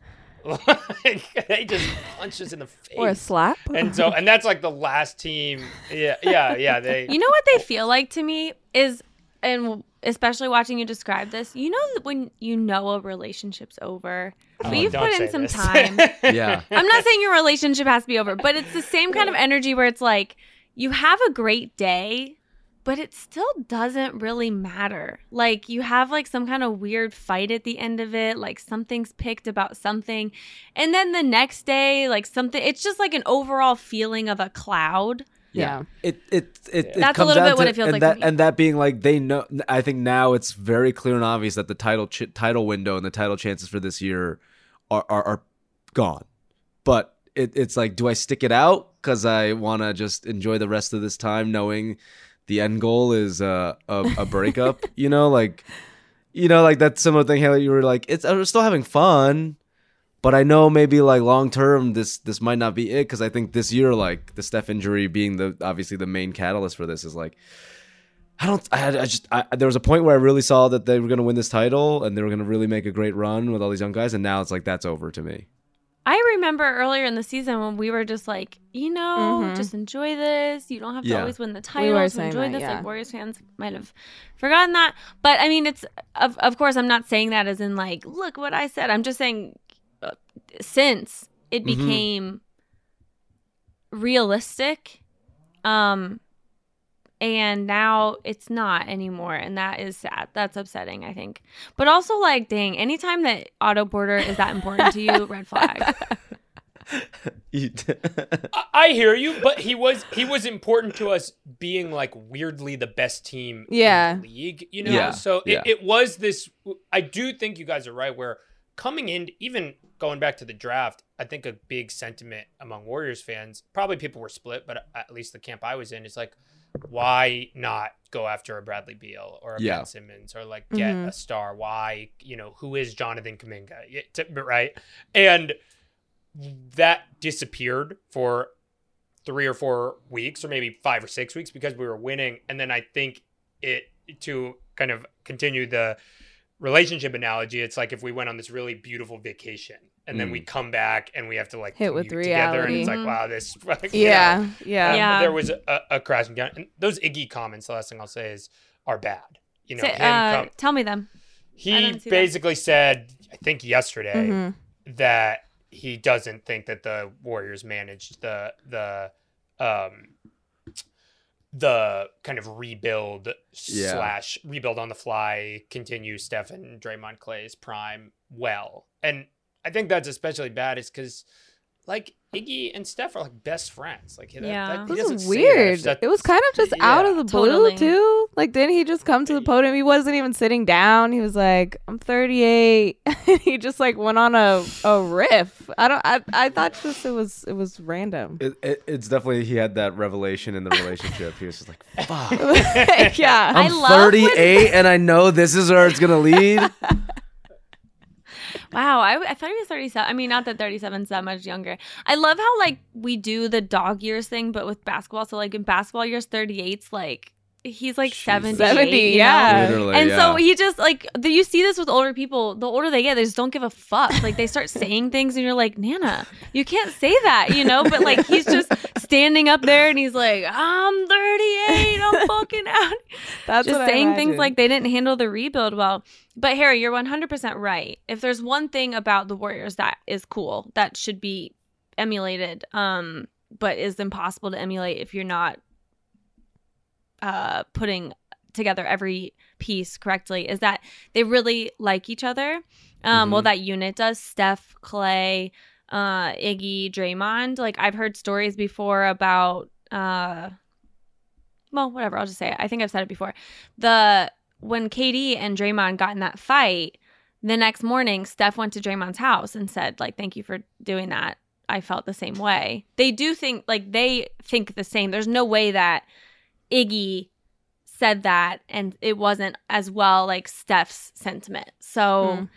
Like they just punched us in the face. Or a slap. and so and that's like the last team. Yeah, yeah, yeah. They You know what they feel like to me is, and especially watching you describe this, you know when you know a relationship's over, oh, but Oh, you've put in some this. time. Yeah. I'm not saying your relationship has to be over, but it's the same kind of energy where it's like you have a great day, but it still doesn't really matter. Like you have like some kind of weird fight at the end of it, like something's picked about something. And then the next day, like something it's just like an overall feeling of a cloud. Yeah. It it it, it That's a little down bit what it feels and like That, and that being like they know. I think now it's very clear and obvious that the title ch- title window and the title chances for this year are are, are gone. But it, it's like, do I stick it out because I want to just enjoy the rest of this time, knowing the end goal is uh, a a breakup? you know, like you know, like that similar thing. Haley, you were like, it's I'm still having fun. But I know maybe like long term this this might not be it because I think this year like the Steph injury being the obviously the main catalyst for this is like I don't I, I just I, there was a point where I really saw that they were going to win this title and they were going to really make a great run with all these young guys and now it's like that's over to me. I remember earlier in the season when we were just like, you know, Mhm. just enjoy this. You don't have to Yeah. always win the We title. were to saying enjoy that, this. yeah. Like Warriors fans might have forgotten that. But I mean, it's of of course I'm not saying that as in like, look what I said. I'm just saying uh, since it Mhm. became realistic, um, and now it's not anymore, and that is sad. That's upsetting, I think. But also, like, dang, anytime that Otto Porter is that important to you, red flag. I, I hear you, but he was he was important to us being like weirdly the best team Yeah. in the league. You know, Yeah, so yeah. it, it was this. I do think you guys are right. Where coming in, even going back to the draft, I think a big sentiment among Warriors fans, probably people were split, but at least the camp I was in is like, why not go after a Bradley Beal or a Yeah. Ben Simmons or like get Mhm. a star? Why, you know, who is Jonathan Kuminga? Right? And that disappeared for three or four weeks or maybe five or six weeks because we were winning and then i think it to kind of continue the relationship analogy it's like if we went on this really beautiful vacation and then we come back and we have to like Hit with commute together and it's like reality. wow this you know, yeah. Yeah. um, Yeah. there was a, a crashing down and those iggy comments the last thing i'll say is are bad you know Say- him uh, come- tell me them. He didn't that. basically said i think yesterday Mhm. that he doesn't think that the Warriors managed the the um the kind of rebuild Yeah. slash rebuild on the fly continue Stephen Draymond Clay's prime well. And I think that's especially bad is because like Iggy and Steph are like best friends. Like that, Yeah. that, he It was weird. That- it was kind of just out of yeah. the Totally. blue too. Like, didn't he just come to the podium? He wasn't even sitting down. He was like, "I'm 38." he just like went on a a riff. I don't. I I thought just it was it was random. It, it, it's definitely he had that revelation in the relationship. He was just like, "Fuck, yeah. I I'm love when- 38 and I know this is where it's gonna lead." Wow, I, I thought he was 37. I mean, not that 37's that much younger. I love how, like, we do the dog years thing, but with basketball. So, like, in basketball years, 38's like, he's like Jeez. 70. 70, yeah. Literally, And yeah. so he just like the, you see this with older people. The older they get, they just don't give a fuck. Like they start saying things, and you're like, Nana, you can't say that, you know. But like he's just standing up there, and he's like, I'm 38, I'm fucking out. That's just what I saying things like they didn't handle the rebuild well. But Harry, you're 100% right. If there's one thing about the Warriors that is cool, that should be emulated, um, but is impossible to emulate if you're not uh, putting together every piece correctly, is that they really like each other. Um, Well, Mhm. that unit does. Steph, Clay, uh, Iggy, Draymond. Like I've heard stories before about. Uh, well, whatever. I'll just say it. I think I've said it before. The when KD and Draymond got in that fight, the next morning, Steph went to Draymond's house and said, like, thank you for doing that. I felt the same way. They do think like they think the same. There's no way that Iggy said that and it wasn't as well like Steph's sentiment. So Mm.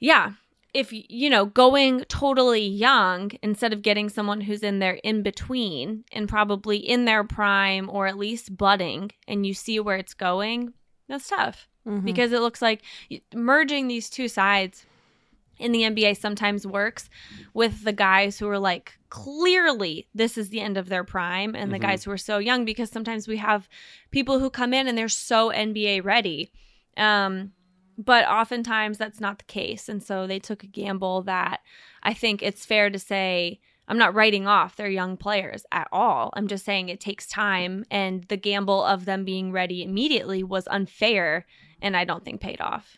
yeah, if you know, going totally young instead of getting someone who's in their in between and probably in their prime or at least budding and you see where it's going, that's tough Mhm. because it looks like merging these two sides in the NBA sometimes works with the guys who are like clearly this is the end of their prime and the Mhm. guys who are so young because sometimes we have people who come in and they're so NBA ready. Um but oftentimes that's not the case and so they took a gamble that I think it's fair to say I'm not writing off their young players at all. I'm just saying it takes time and the gamble of them being ready immediately was unfair and I don't think paid off.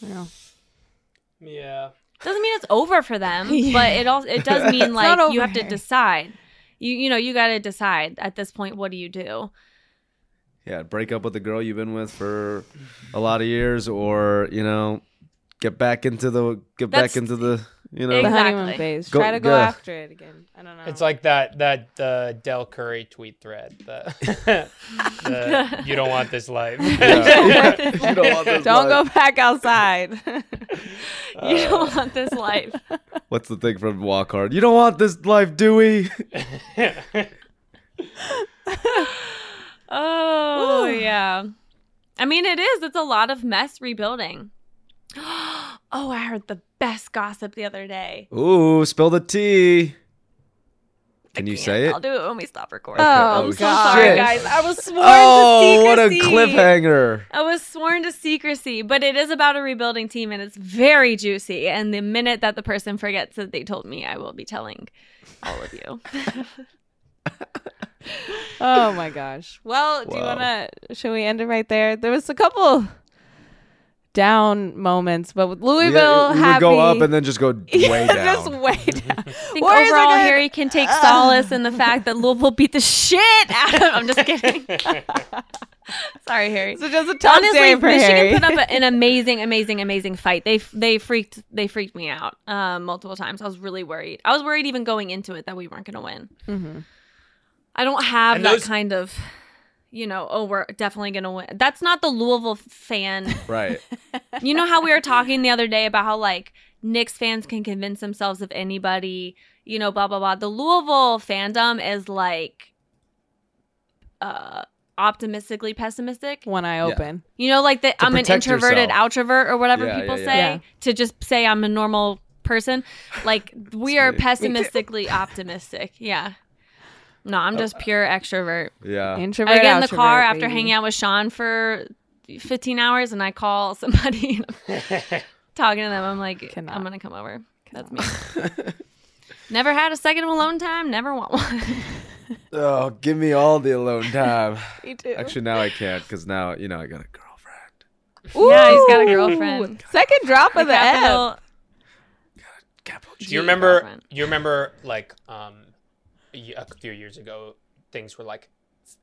Yeah. Yeah. Doesn't mean it's over for them, Yeah. but it also it does mean like you over have to decide. You you know, you got to decide at this point what do you do? Yeah, break up with the girl you've been with for a lot of years, or you know, get back into the get That's- back into the you know. The honeymoon phase. Go- Try to go yeah. after it again. I don't know. It's like that that the Del Curry tweet thread. The, the you don't want this life. Yeah. You don't want this don't life. go back outside. You don't want this life. What's the thing from Walk Hard? You don't want this life, Dewey. Oh, Ooh. yeah. I mean, it is. It's a lot of mess rebuilding. oh, I heard the best gossip the other day. Ooh, spill the tea. Can I you can't. say it? I'll do it when we stop recording. Oh, oh I'm so God. sorry, guys. I was sworn Oh, to secrecy. Oh, what a cliffhanger! I was sworn to secrecy, but it is about a rebuilding team and it's very juicy. And the minute that the person forgets that they told me, I will be telling all of you. oh my gosh. Well, do you want to? Should we end it right there? There was a couple down moments, but with We, Louisville we happy. would go up and then just go way down. just way down. I think Warriors are overall, good. Harry can take solace in the fact that Louisville beat the shit out of. I'm just kidding. Sorry, Harry. So just a tough Honestly, day for Michigan Harry. put up a- an amazing, amazing, amazing fight. They they freaked they freaked me out um, multiple times. I was really worried. I was worried even going into it that we weren't going to win. Mhm. I don't have And that those- kind of, you know, oh, we're definitely going to win. That's not the Louisville fan. right. you know how we were talking the other day about how like Knicks fans can convince themselves of anybody, you know, blah blah blah. The Louisville fandom is like uh optimistically pessimistic. One eye Yeah. open. You know, like that I'm an introverted yourself. outrovert or whatever Yeah, people yeah, say yeah. to just say I'm a normal person. Like we are pessimistically optimistic. Yeah. No, I'm Uh, just pure extrovert. Yeah. Introvert. I get in the car outrovert, after baby. hanging out with Sean for 15 hours and I call somebody talking to them. I'm like, Cannot. I'm going to come over. That's me. never had a second of alone time. Never want one. oh, give me all the alone time. Me too. Actually, now I can't because now you know I got a girlfriend. Yeah, he's got a girlfriend. Second drop of the F. Capital- Capital Do you remember? girlfriend. You remember like um, y- a few years ago, things were like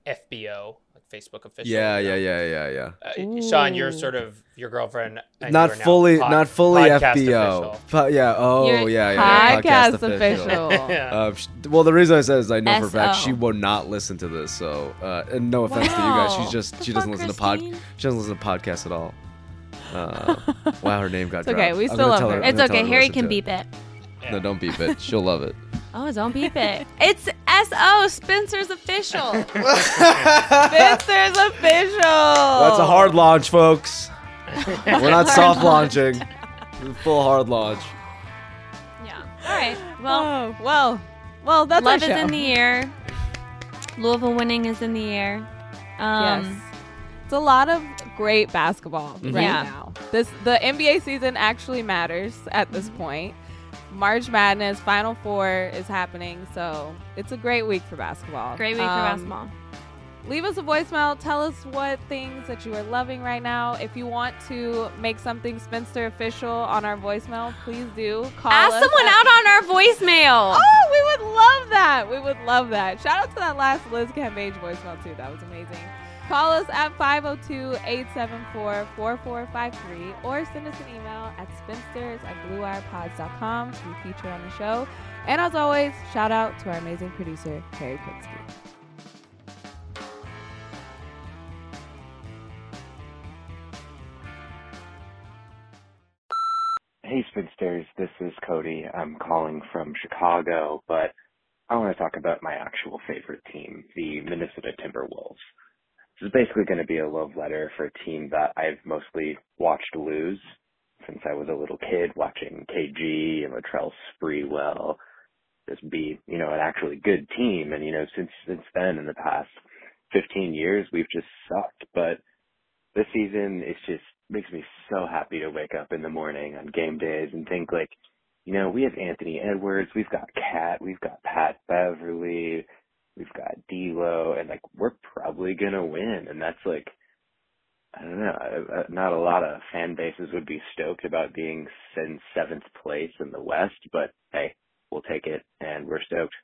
FBO, like Facebook official. Yeah, you know? yeah, yeah, yeah, yeah. Uh, Sean, you're sort of your girlfriend. and Not you are now fully, pod- not fully FBO. official. Po- yeah. Oh, You're yeah, yeah. yeah. Podcast official. yeah. Uh, sh- well, the reason I said is I know for a fact she will not listen to this. So, uh, and no offense to you guys, Wow. she's just The she doesn't fuck, listen to pod. She doesn't listen to podcasts at all. Uh, wow, her name got It's okay, we still love tell her. It's okay. her Harry listen can to beep it. Yeah. No, don't beep it. She'll love it. Oh, don't beep it. It's SO, Spencer's official. Spencer's official. That's a hard launch, folks. We're not soft launching. Full hard launch. yeah. All right. Well, oh, well, well, that's love our is in the air. Louisville winning is in the air. Um, yes. It's a lot of great basketball right Yeah. now. This the NBA season actually matters at this point. March Madness Final Four is happening, so it's a great week for basketball. Great week for Um, basketball. Leave us a voicemail. Tell us what things that you are loving right now. If you want to make something Spinster official on our voicemail, please do. Call Ask us someone out on our voicemail. Oh, we would love that. We would love that. Shout out to that last Liz Cambage voicemail, too. That was amazing. Call us at 502-874-4453 or send us an email at spinsters at bluewirepods.com to be featured on the show. And as always, shout out to our amazing producer, Terry Krinsky. Hey, Spinsters, this is Cody. I'm calling from Chicago, but I want to talk about my actual favorite team, the Minnesota Timberwolves. This is basically going to be a love letter for a team that I've mostly watched lose since I was a little kid, watching KG and Latrell Sprewell just be, you know, an actually good team. And, you know, since, since then, in the past 15 years, we've just sucked. But this season, it's just makes me so happy to wake up in the morning on game days and think like, you know, we have Anthony Edwards, we've got KAT, we've got Pat Beverley, we've got D'Lo, and like we're probably gonna win. And that's like, I don't know, not a lot of fan bases would be stoked about being in seventh place in the West, but hey, we'll take it, and we're stoked.